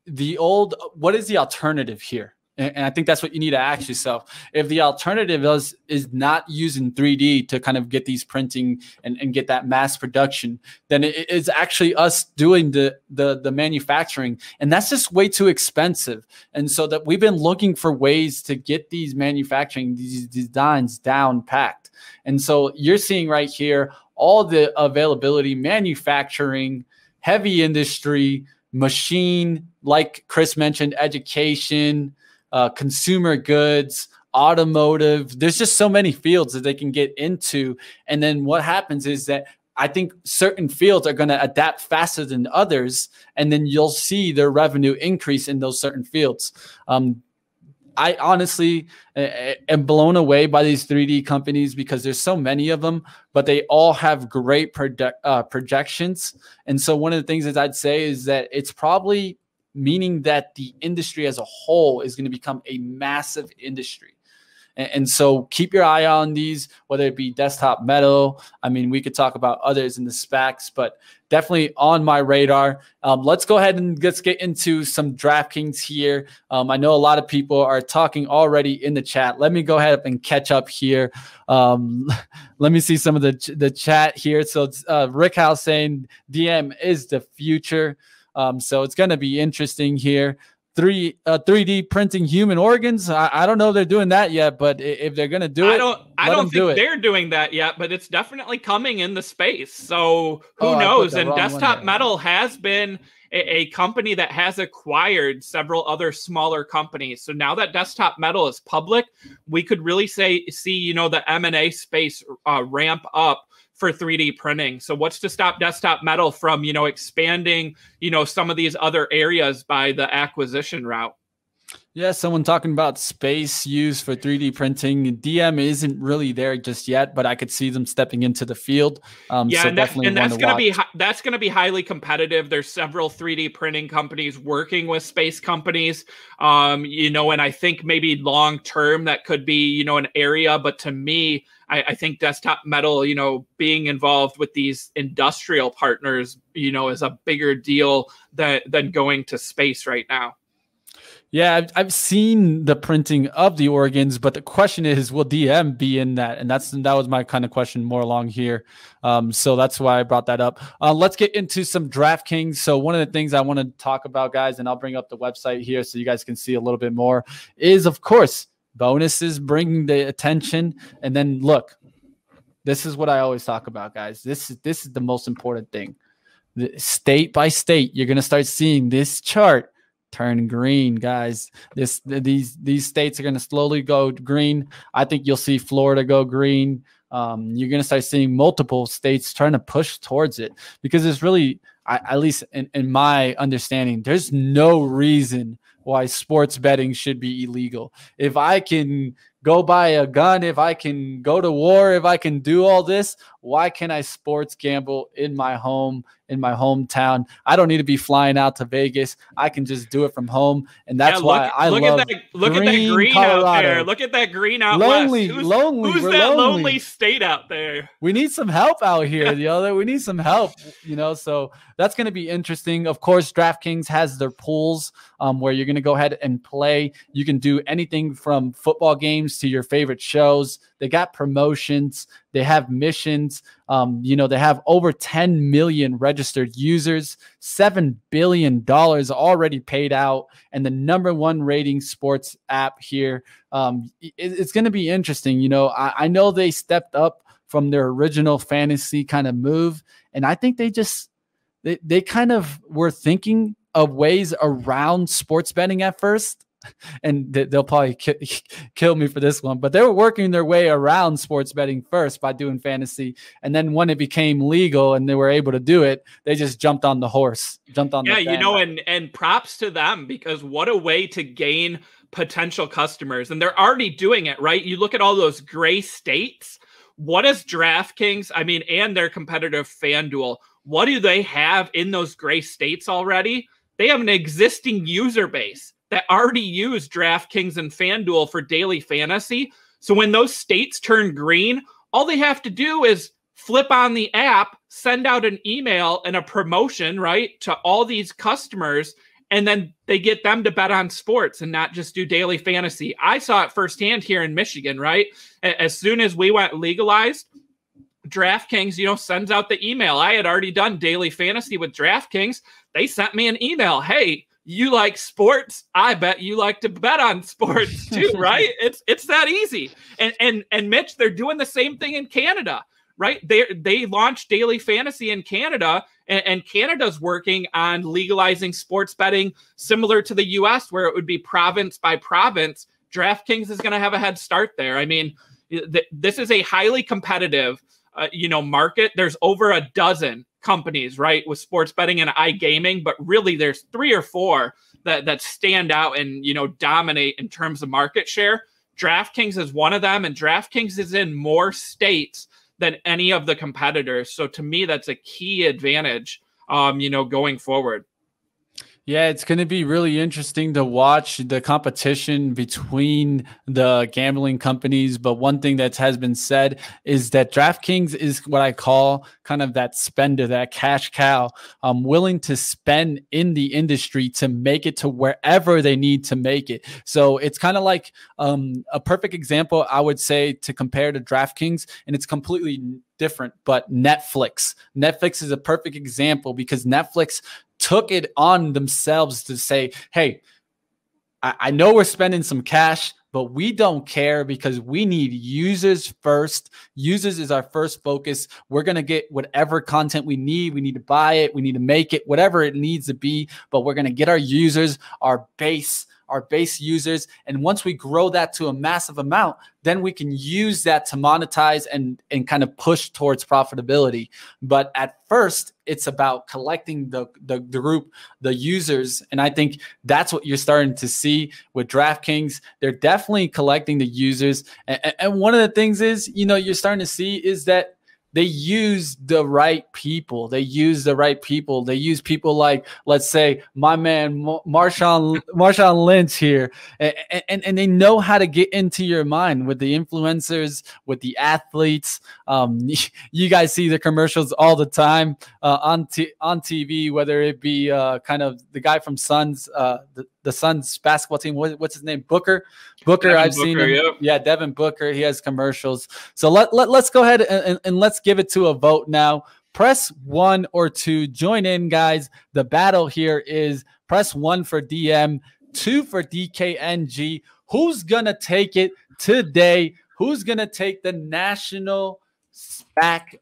the old, what is the alternative here? And, I think that's what you need to ask yourself. If the alternative is is not using 3D to kind of get these printing and, and get that mass production, then it is actually us doing the, the the manufacturing. And that's just way too expensive. And so that we've been looking for ways to get these manufacturing, these designs down packed. And so you're seeing right here all the availability, manufacturing, heavy industry, machine, like Chris mentioned, education, uh, consumer goods, automotive. There's just so many fields that they can get into. And then what happens is that I think certain fields are going to adapt faster than others, and then you'll see their revenue increase in those certain fields. Um, I honestly am blown away by these 3D companies because there's so many of them, but they all have great proje- uh, projections. And so one of the things that I'd say is that it's probably meaning that the industry as a whole is going to become a massive industry. And, so keep your eye on these, whether it be desktop metal. I mean, we could talk about others in the SPACs, but definitely on my radar. Um, let's go ahead and let's get into some DraftKings here. Um, I know a lot of people are talking already in the chat. Let me go ahead and catch up here. Um, let me see some of the the chat here. So uh, Rick House saying DM is the future. Um, so it's going to be interesting here. Three uh, 3D printing human organs. I, I don't know if they're doing that yet, but if they're going to do it,
I don't. I don't think do they're doing that yet, but it's definitely coming in the space. So who oh, knows? And Desktop Metal has been a, a, company that has acquired several other smaller companies. So now that Desktop Metal is public, we could really say see you know the M and A space uh, ramp up for 3D printing. So what's to stop Desktop Metal from, you know, expanding, you know, some of these other areas by the acquisition route?
Yeah, someone talking about space used for 3D printing. DM isn't really there just yet, but I could see them stepping into the field.
Um, yeah, so and, that, and that's going to be that's going to be highly competitive. There's several 3D printing companies working with space companies. Um, you know, and I think maybe long term that could be you know an area, but to me, I, I think Desktop Metal, you know, being involved with these industrial partners, you know, is a bigger deal than than going to space right now.
Yeah, I've, I've seen the printing of the organs, but the question is, will DM be in that? And that's that was my kind of question more along here. Um, so that's why I brought that up. Uh, let's get into some DraftKings. So one of the things I want to talk about, guys, and I'll bring up the website here so you guys can see a little bit more, is of course bonuses bringing the attention. And then look, this is what I always talk about, guys. This is this is the most important thing. The, state by state, you're gonna start seeing this chart turn green, guys. This these these states are going to slowly go green. I think you'll see Florida go green. Um, you're going to start seeing multiple states trying to push towards it because it's really, I, at least in, in my understanding, there's no reason why sports betting should be illegal. If I can go buy a gun, if I can go to war, if I can do all this, why can't I sports gamble in my home, in my hometown? I don't need to be flying out to Vegas. I can just do it from home, and that's yeah, look, why I
look
love.
At that, look green at that green Colorado. out there. Look at that green out
lonely,
west. Who's,
lonely.
Who's that
lonely.
lonely state out there?
We need some help out here, the other. We need some help, you know. So that's going to be interesting. Of course, DraftKings has their pools um, where you're going to go ahead and play. You can do anything from football games to your favorite shows. They got promotions. They have missions. Um, you know, they have over 10 million registered users, $7 billion already paid out, and the number one rating sports app here. Um, it, it's going to be interesting. You know, I, I know they stepped up from their original fantasy kind of move, and I think they just they, they kind of were thinking of ways around sports betting at first and they'll probably kill me for this one, but they were working their way around sports betting first by doing fantasy, and then when it became legal and they were able to do it, they just jumped on the horse, jumped on.
The Yeah, you know, and and props to them because what a way to gain potential customers, and they're already doing it right. You look at all those gray states. What is DraftKings? I mean, and their competitive FanDuel what do they have in those gray states already? They have an existing user base that already use DraftKings and FanDuel for daily fantasy. So when those states turn green, all they have to do is flip on the app, send out an email and a promotion, right, to all these customers, and then they get them to bet on sports and not just do daily fantasy. I saw it firsthand here in Michigan, right? As soon as we went legalized, DraftKings, you know, sends out the email. I had already done daily fantasy with DraftKings. They sent me an email. Hey, you like sports? I bet you like to bet on sports too, right? it's it's that easy. And and and Mitch, they're doing the same thing in Canada, right? They they launched daily fantasy in Canada, and, and Canada's working on legalizing sports betting similar to the US, where it would be province by province. DraftKings is going to have a head start there. I mean, th- this is a highly competitive uh, you know market there's over a dozen companies right with sports betting and iGaming but really there's three or four that that stand out and you know dominate in terms of market share. DraftKings is one of them and DraftKings is in more states than any of the competitors. So to me that's a key advantage um you know going forward
yeah, it's going to be really interesting to watch the competition between the gambling companies. But one thing that has been said is that DraftKings is what I call kind of that spender, that cash cow, um, willing to spend in the industry to make it to wherever they need to make it. So it's kind of like um, a perfect example, I would say, to compare to DraftKings, and it's completely different, but Netflix. Netflix is a perfect example because Netflix took it on themselves to say, hey, I, I know we're spending some cash, but we don't care because we need users first. Users is our first focus. We're going to get whatever content we need. We need to buy it. We need to make it, whatever it needs to be. But we're going to get our users, our base, our base users. And once we grow that to a massive amount, then we can use that to monetize and, and kind of push towards profitability. But at first, it's about collecting the, the, the group, the users. And I think that's what you're starting to see with DraftKings. They're definitely collecting the users. And, and one of the things is, you know, you're starting to see is that they use the right people. They use the right people. They use people like, let's say, my man Marshawn Marshawn Lynch here, and, and, and they know how to get into your mind with the influencers, with the athletes. Um, you guys see the commercials all the time uh, on t- on TV, whether it be uh, kind of the guy from Suns, uh, the Suns basketball team. What, what's his name? Booker. Booker. Devin I've Booker, seen him. Yep. Yeah, Devin Booker. He has commercials. So let, let let's go ahead and, and, and let's give it to a vote now. Press one or two. Join in, guys. The battle here is press one for DM, two for DKNG. Who's gonna take it today? Who's gonna take the national SPAC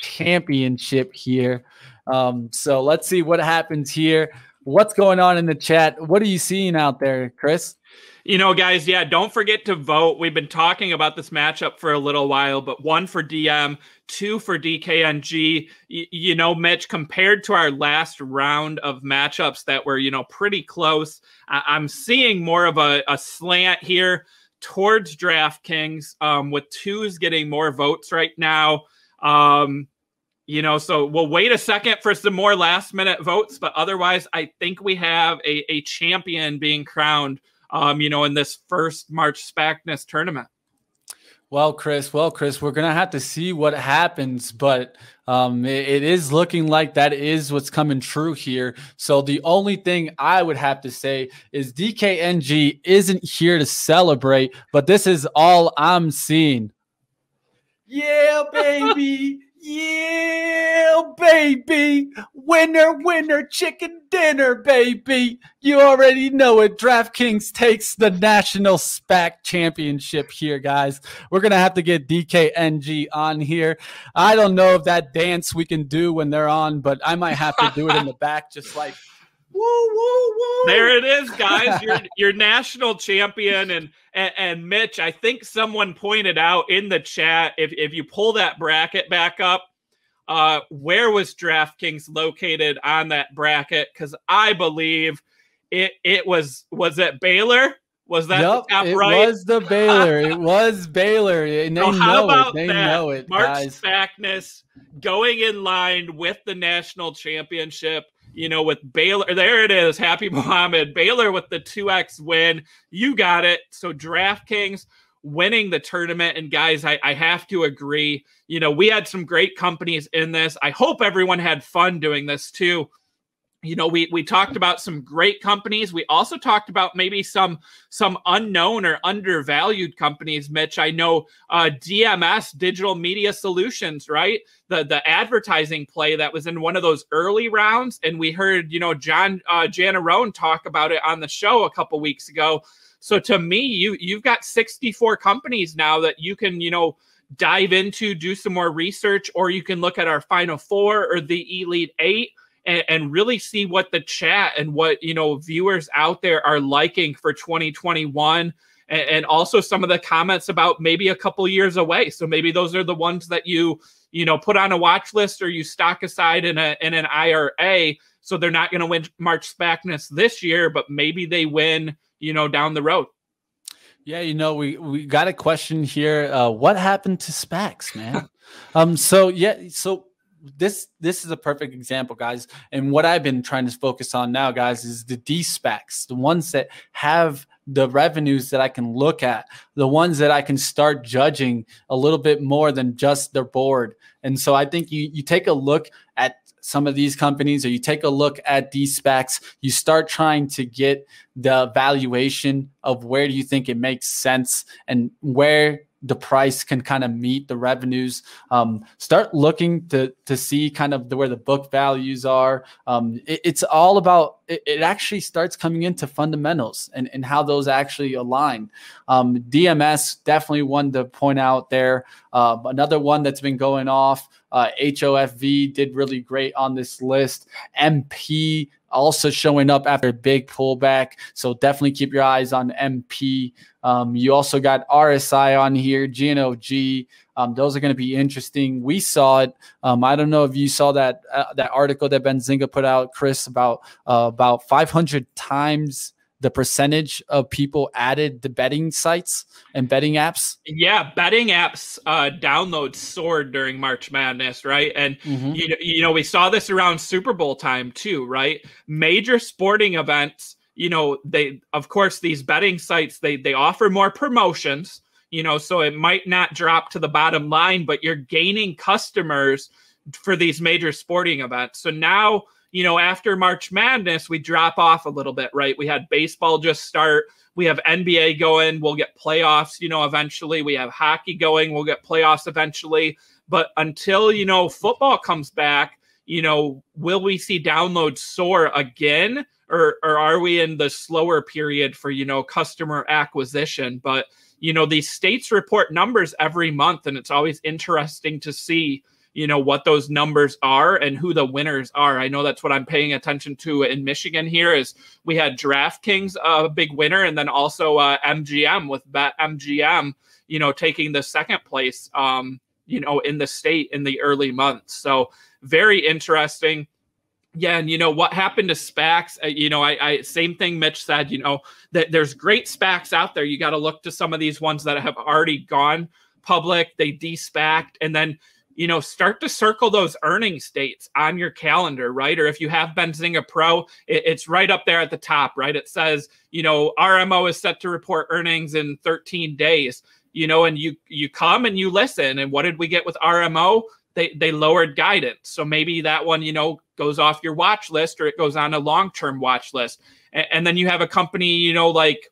championship here? Um, so let's see what happens here. What's going on in the chat? What are you seeing out there, Chris?
You know, guys, yeah, don't forget to vote. We've been talking about this matchup for a little while, but one for DM, two for DKNG. Y- you know, Mitch, compared to our last round of matchups that were, you know, pretty close, I- am seeing more of a, a slant here towards DraftKings, um, with twos getting more votes right now. Um, you know, so we'll wait a second for some more last minute votes, but otherwise, I think we have a, a champion being crowned, um, you know, in this first March SPACness tournament.
Well, Chris, well, Chris, we're gonna have to see what happens, but um, it, it is looking like that is what's coming true here. So the only thing I would have to say is DKNG isn't here to celebrate, but this is all I'm seeing. Yeah, baby. Yeah, baby. Winner, winner, chicken dinner, baby. You already know it. DraftKings takes the national SPAC championship here, guys. We're going to have to get DKNG on here. I don't know if that dance we can do when they're on, but I might have to do it in the back, just like. Woo, woo, woo.
There it is, guys. Your your national champion and, and and Mitch. I think someone pointed out in the chat if if you pull that bracket back up, uh, where was DraftKings located on that bracket? Because I believe it it was was it Baylor. Was that yep,
the top it right? was the Baylor. it was Baylor. And they so know it. They that? know it,
March
guys.
SPACness going in line with the national championship you know, with Baylor. There it is. Happy Muhammad. Baylor with the 2x win. You got it. So DraftKings winning the tournament. And guys, I, I have to agree. You know, we had some great companies in this. I hope everyone had fun doing this too you know we we talked about some great companies. We also talked about maybe some some unknown or undervalued companies mitch. I know uh, dms digital media solutions right? The the advertising play that was in one of those early rounds. And we heard you know john uh, Jannarone talk about it on the show a couple weeks ago. So to me you you've got 64 companies now that you can you know dive into do some more research or you can look at our final four or the elite eight and, and really see what the chat and what you know viewers out there are liking for 2021 and, also some of the comments about maybe a couple years away so maybe those are the ones that you you know put on a watch list or you stock aside in a in an IRA so they're not going to win March SPACness this year but maybe they win you know down the road
yeah, you know, we we got a question here. Uh, what happened to SPACs, man? um, so yeah, so this this is a perfect example, guys. And what I've been trying to focus on now, guys, is the de-SPACs, the ones that have the revenues that I can look at, the ones that I can start judging a little bit more than just their board. And so I think you you take a look at some of these companies or you take a look at these SPACs, you start trying to get the valuation of where do you think it makes sense and where the price can kind of meet the revenues. Um, start looking to to see kind of the, where the book values are. Um, it, it's all about it, it, actually starts coming into fundamentals and, and how those actually align. Um, DMS definitely one to point out there. Uh, another one that's been going off. Uh, HOFV did really great on this list. MP also showing up after a big pullback. So definitely keep your eyes on MP. Um, you also got RSI on here, GNOG. Um, those are going to be interesting. We saw it. Um, I don't know if you saw that uh, that article that Benzinga put out, Chris, about uh, about 500 times the percentage of people added the betting sites and betting apps?
Yeah, betting apps uh, downloads soared during March Madness, right? And mm-hmm. you, you know we saw this around Super Bowl time too, right? Major sporting events, you know, they of course these betting sites they they offer more promotions, you know, so it might not drop to the bottom line, but you're gaining customers for these major sporting events. So now you know, after March Madness, we drop off a little bit, right? We had baseball just start. We have NBA going. We'll get playoffs, you know, eventually. We have hockey going. We'll get playoffs eventually. But until, you know, football comes back, you know, will we see downloads soar again? Or, or are we in the slower period for, you know, customer acquisition? But, you know, these states report numbers every month, and it's always interesting to see you know what those numbers are and who the winners are. I know that's what I'm paying attention to in Michigan. Here is we had DraftKings a uh, big winner, and then also uh, MGM with Bet MGM, you know, taking the second place, um, you know, in the state in the early months. So very interesting. Yeah, and you know what happened to SPACs? Uh, you know, I, I same thing Mitch said. You know that there's great SPACs out there. You got to look to some of these ones that have already gone public. They de-SPACed, and then you know, start to circle those earnings dates on your calendar, right? Or if you have Benzinga Pro, it, it's right up there at the top, right? It says, you know, RMO is set to report earnings in 13 days, you know, and you you come and you listen. And what did we get with RMO? They they lowered guidance. So maybe that one, you know, goes off your watch list or it goes on a long-term watch list. And, and then you have a company, you know, like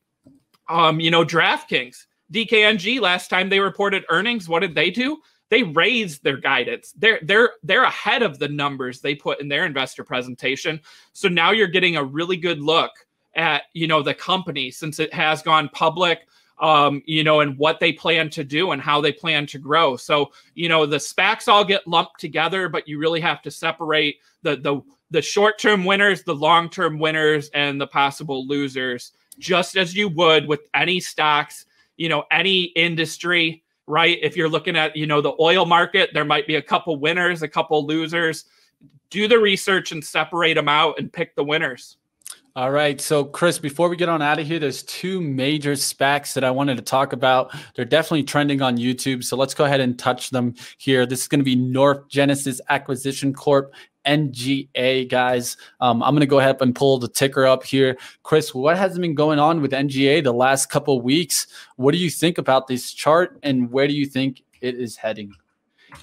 um, you know, DraftKings. DKNG last time they reported earnings, what did they do? They raised their guidance. They're they're they're ahead of the numbers they put in their investor presentation. So now you're getting a really good look at you know the company since it has gone public um, you know, and what they plan to do and how they plan to grow. So, you know, the SPACs all get lumped together, but you really have to separate the the the short-term winners, the long-term winners, and the possible losers, just as you would with any stocks, you know, any industry right? If you're looking at, you know, the oil market, there might be a couple winners, a couple losers. Do the research and separate them out and pick the winners.
All right. So, Chris, before we get on out of here, there's two major SPACs that I wanted to talk about. They're definitely trending on YouTube. So, let's go ahead and touch them here. This is going to be North Genesis Acquisition Corp NGA, guys. Um, I'm going to go ahead and pull the ticker up here. Chris, what has been going on with NGA the last couple weeks? What do you think about this chart and where do you think it is heading?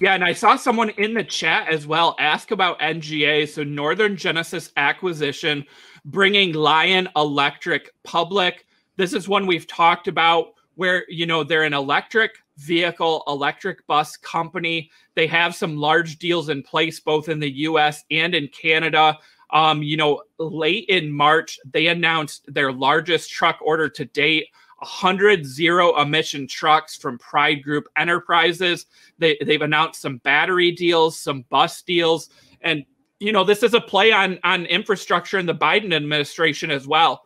Yeah, and I saw someone in the chat as well ask about NGA. So, Northern Genesis Acquisition bringing Lion Electric public. This is one we've talked about where, you know, they're an electric vehicle electric bus company. They have some large deals in place both in the US and in Canada. Um, you know, late in March, they announced their largest truck order to date. 100 zero emission trucks from Pride Group Enterprises. They, they've announced some battery deals, some bus deals, and you know this is a play on on infrastructure in the Biden administration as well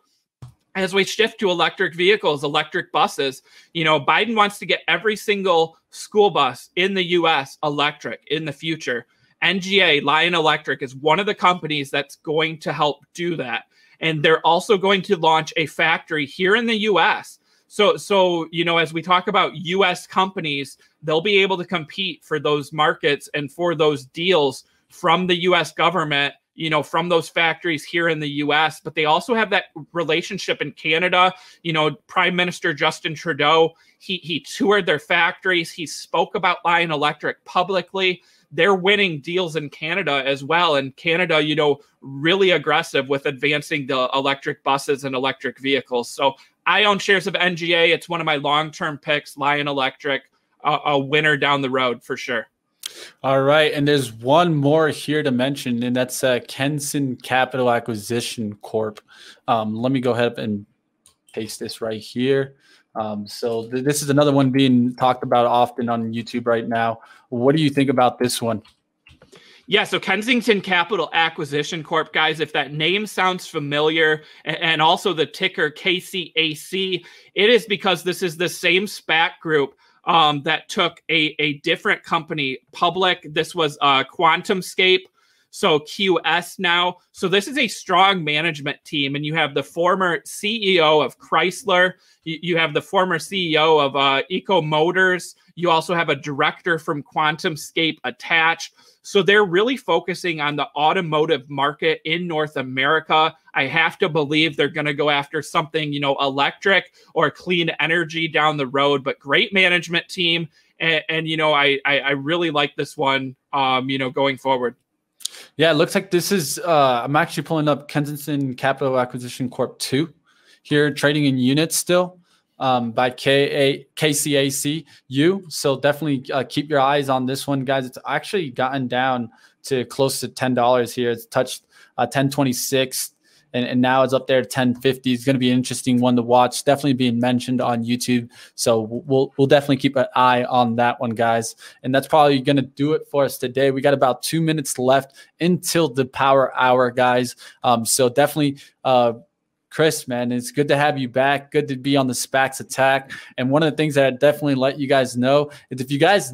as we shift to electric vehicles, electric buses, you know, Biden wants to get every single school bus in the US electric in the future. NGA, Lion Electric, is one of the companies that's going to help do that. And they're also going to launch a factory here in the US. So, so you know, as we talk about US companies, they'll be able to compete for those markets and for those deals from the US government you know, from those factories here in the US, but they also have that relationship in Canada. You know, Prime Minister Justin Trudeau, he he toured their factories, he spoke about Lion Electric publicly. They're winning deals in Canada as well. And Canada, you know, really aggressive with advancing the electric buses and electric vehicles. So I own shares of NGA. It's one of my long-term picks, Lion Electric, a, a winner down the road for sure.
All right, and there's one more here to mention, and that's uh, Kensington Capital Acquisition Corp. Um, let me go ahead and paste this right here. Um, so th- this is another one being talked about often on YouTube right now. What do you think about this one?
Yeah, so Kensington Capital Acquisition Corp, guys, if that name sounds familiar, and also the ticker KCAC, it is because this is the same SPAC group um, that took a, a different company public. This was uh, QuantumScape, so QS now. So this is a strong management team, and you have the former CEO of Chrysler, you, you have the former CEO of uh, Eco Motors, you also have a director from QuantumScape attached. So they're really focusing on the automotive market in North America. I have to believe they're going to go after something, you know, electric or clean energy down the road, but great management team. And, and you know, I, I, I really like this one, um, you know, going forward.
Yeah, it looks like this is, uh, I'm actually pulling up Kensington Capital Acquisition Corp 2 here, trading in units still um, by K- KCACU. So definitely uh, keep your eyes on this one, guys. It's actually gotten down to close to ten dollars here. It's touched uh, ten twenty six. And, and now it's up there 1050 it's going to be an interesting one to watch definitely being mentioned on youtube so we'll we'll definitely keep an eye on that one guys and that's probably going to do it for us today we got about two minutes left until the power hour guys um, so definitely uh, Chris, man, it's good to have you back. Good to be on the SPACs attack. And one of the things that I definitely let you guys know is if you guys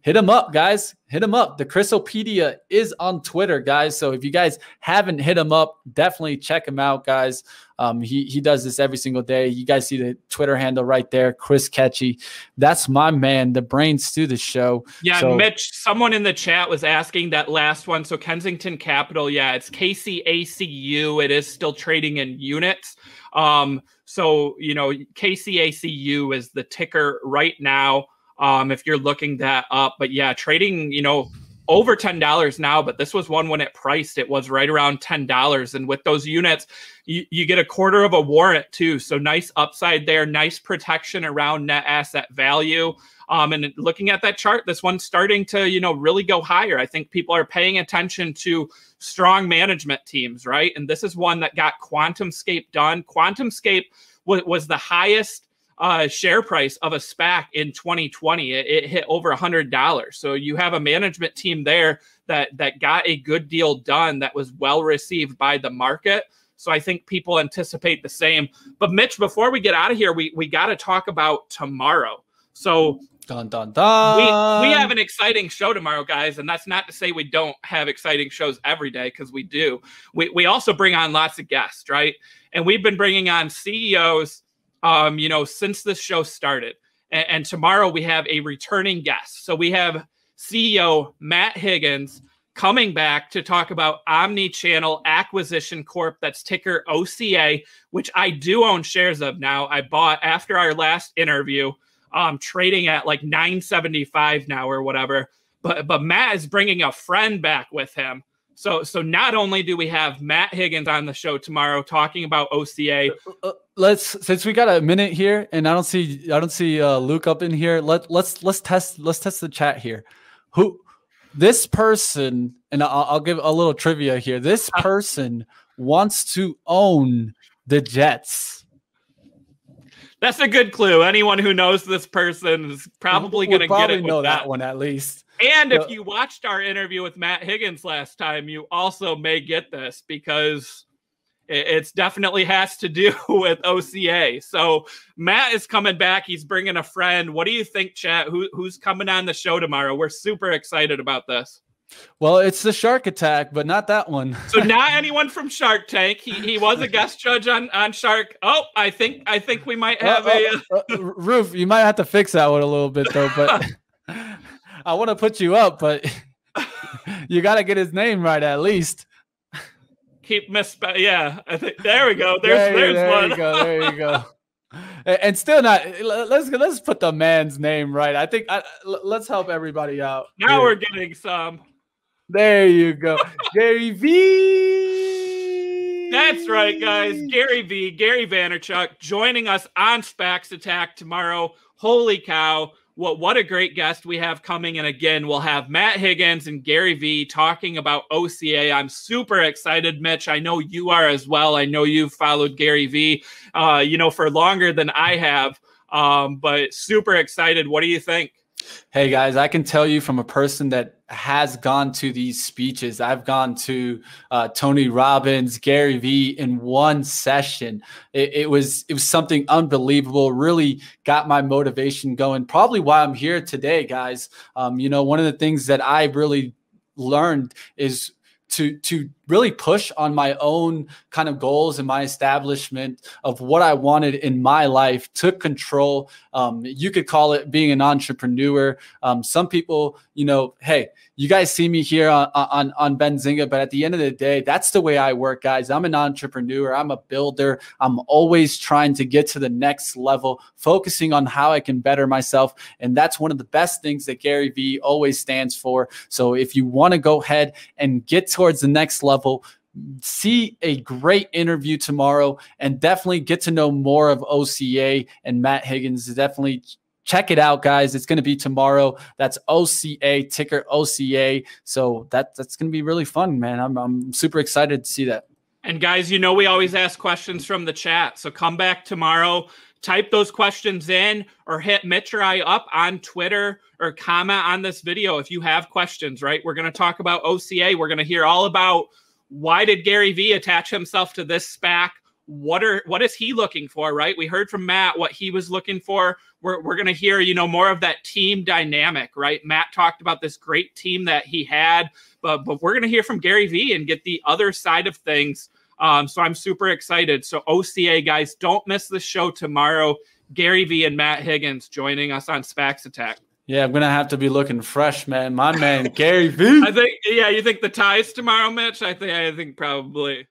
hit him up, guys, hit him up. The Chrisopedia is on Twitter, guys. So if you guys haven't hit him up, definitely check him out, guys. Um, he he does this every single day. You guys see the Twitter handle right there, Chris Catchy. That's my man, the brains to the show.
Yeah, so, Mitch. Someone in the chat was asking that last one. So Kensington Capital, yeah, it's KCACU. It is still trading in units. Um, so you know, KCACU is the ticker right now um, if you're looking that up. But yeah, trading, you know, over $10 now, but this was one when it priced, it was right around $10. And with those units, you, you get a quarter of a warrant too. So nice upside there, nice protection around net asset value. Um, and looking at that chart, this one's starting to, you know, really go higher. I think people are paying attention to strong management teams, right? And this is one that got QuantumScape done. QuantumScape was, was the highest uh, share price of a SPAC in 2020. It, it hit over a hundred dollars. So you have a management team there that that got a good deal done that was well received by the market. So I think people anticipate the same. But Mitch, before we get out of here, we we got to talk about tomorrow. So
Dun, dun, dun.
We, we have an exciting show tomorrow, guys, and that's not to say we don't have exciting shows every day because we do. We, we also bring on lots of guests, right? And we've been bringing on CEOs, um, you know, since this show started. And, and tomorrow we have a returning guest. So we have CEO Matt Higgins coming back to talk about Omnichannel Acquisition Corp. That's ticker OCA, which I do own shares of now. I bought after our last interview, um, trading at like 975 now or whatever. But but Matt is bringing a friend back with him. So so not only do we have Matt Higgins on the show tomorrow talking about OCA. Uh,
uh, let's since we got a minute here, and I don't see I don't see uh, Luke up in here. Let let's let's test let's test the chat here. Who this person and I'll, I'll give a little trivia here. This uh. person wants to own the Jets.
That's a good clue. Anyone who knows this person is probably going to get it.
Know that, that one at least.
And if you watched our interview with Matt Higgins last time, you also may get this because it's definitely has to do with OCA. So Matt is coming back. He's bringing a friend. What do you think, chat? Who, who's coming on the show tomorrow? We're super excited about this.
Well, it's the Shark Attack, but not that one.
so not anyone from Shark Tank. He, he was a guest judge on on Shark. Oh, I think I think we might have uh, a
uh, uh, roof. You might have to fix that one a little bit though, but. I want to put you up, but you got to get his name right at least.
Keep misspelling. Yeah, I think there we go. There's there, there's
there
one.
You go, there you go. and still not. Let's let's put the man's name right. I think. I, let's help everybody out.
Now here. we're getting some.
There you go, Gary V.
That's right, guys. Gary V. Gary Vaynerchuk joining us on SPACs Attack tomorrow. Holy cow! What what a great guest we have coming. And again, we'll have Matt Higgins and Gary V talking about OCA. I'm super excited, Mitch. I know you are as well. I know you've followed Gary V, uh, you know, for longer than I have. Um, but super excited. What do you think?
Hey guys, I can tell you from a person that has gone to these speeches. I've gone to uh, Tony Robbins, Gary Vee in one session. It, it, was it was something unbelievable. Really got my motivation going. Probably why I'm here today, guys. Um, you know, one of the things that I really learned is to to really push on my own kind of goals and my establishment of what I wanted in my life, took control. Um, you could call it being an entrepreneur. Um, some people, you know, hey, you guys see me here on, on, on Benzinga, but at the end of the day, that's the way I work, guys. I'm an entrepreneur, I'm a builder. I'm always trying to get to the next level, focusing on how I can better myself. And that's one of the best things that Gary Vee always stands for. So if you want to go ahead and get towards the next level, level. See a great interview tomorrow and definitely get to know more of OCA and Matt Higgins. Definitely check it out, guys. It's going to be tomorrow. That's OCA ticker OCA. So that that's going to be really fun, man. I'm I'm super excited to see that.
And guys, you know we always ask questions from the chat. So come back tomorrow, type those questions in, or hit Mitch or I up on Twitter, or comment on this video if you have questions. Right, we're going to talk about OCA. We're going to hear all about why did Gary Vee attach himself to this SPAC? What are what is he looking for? Right. We heard from Matt what he was looking for. We're, we're going to hear, you know, more of that team dynamic, right? Matt talked about this great team that he had, but but we're going to hear from Gary Vee and get the other side of things. Um, so I'm super excited. So OCA guys, don't miss the show tomorrow. Gary Vee and Matt Higgins joining us on SPACs Attack.
Yeah, I'm gonna have to be looking fresh, man. My man, Gary Vee.
I think, yeah, you think the ties tomorrow, Mitch? I think, I think probably.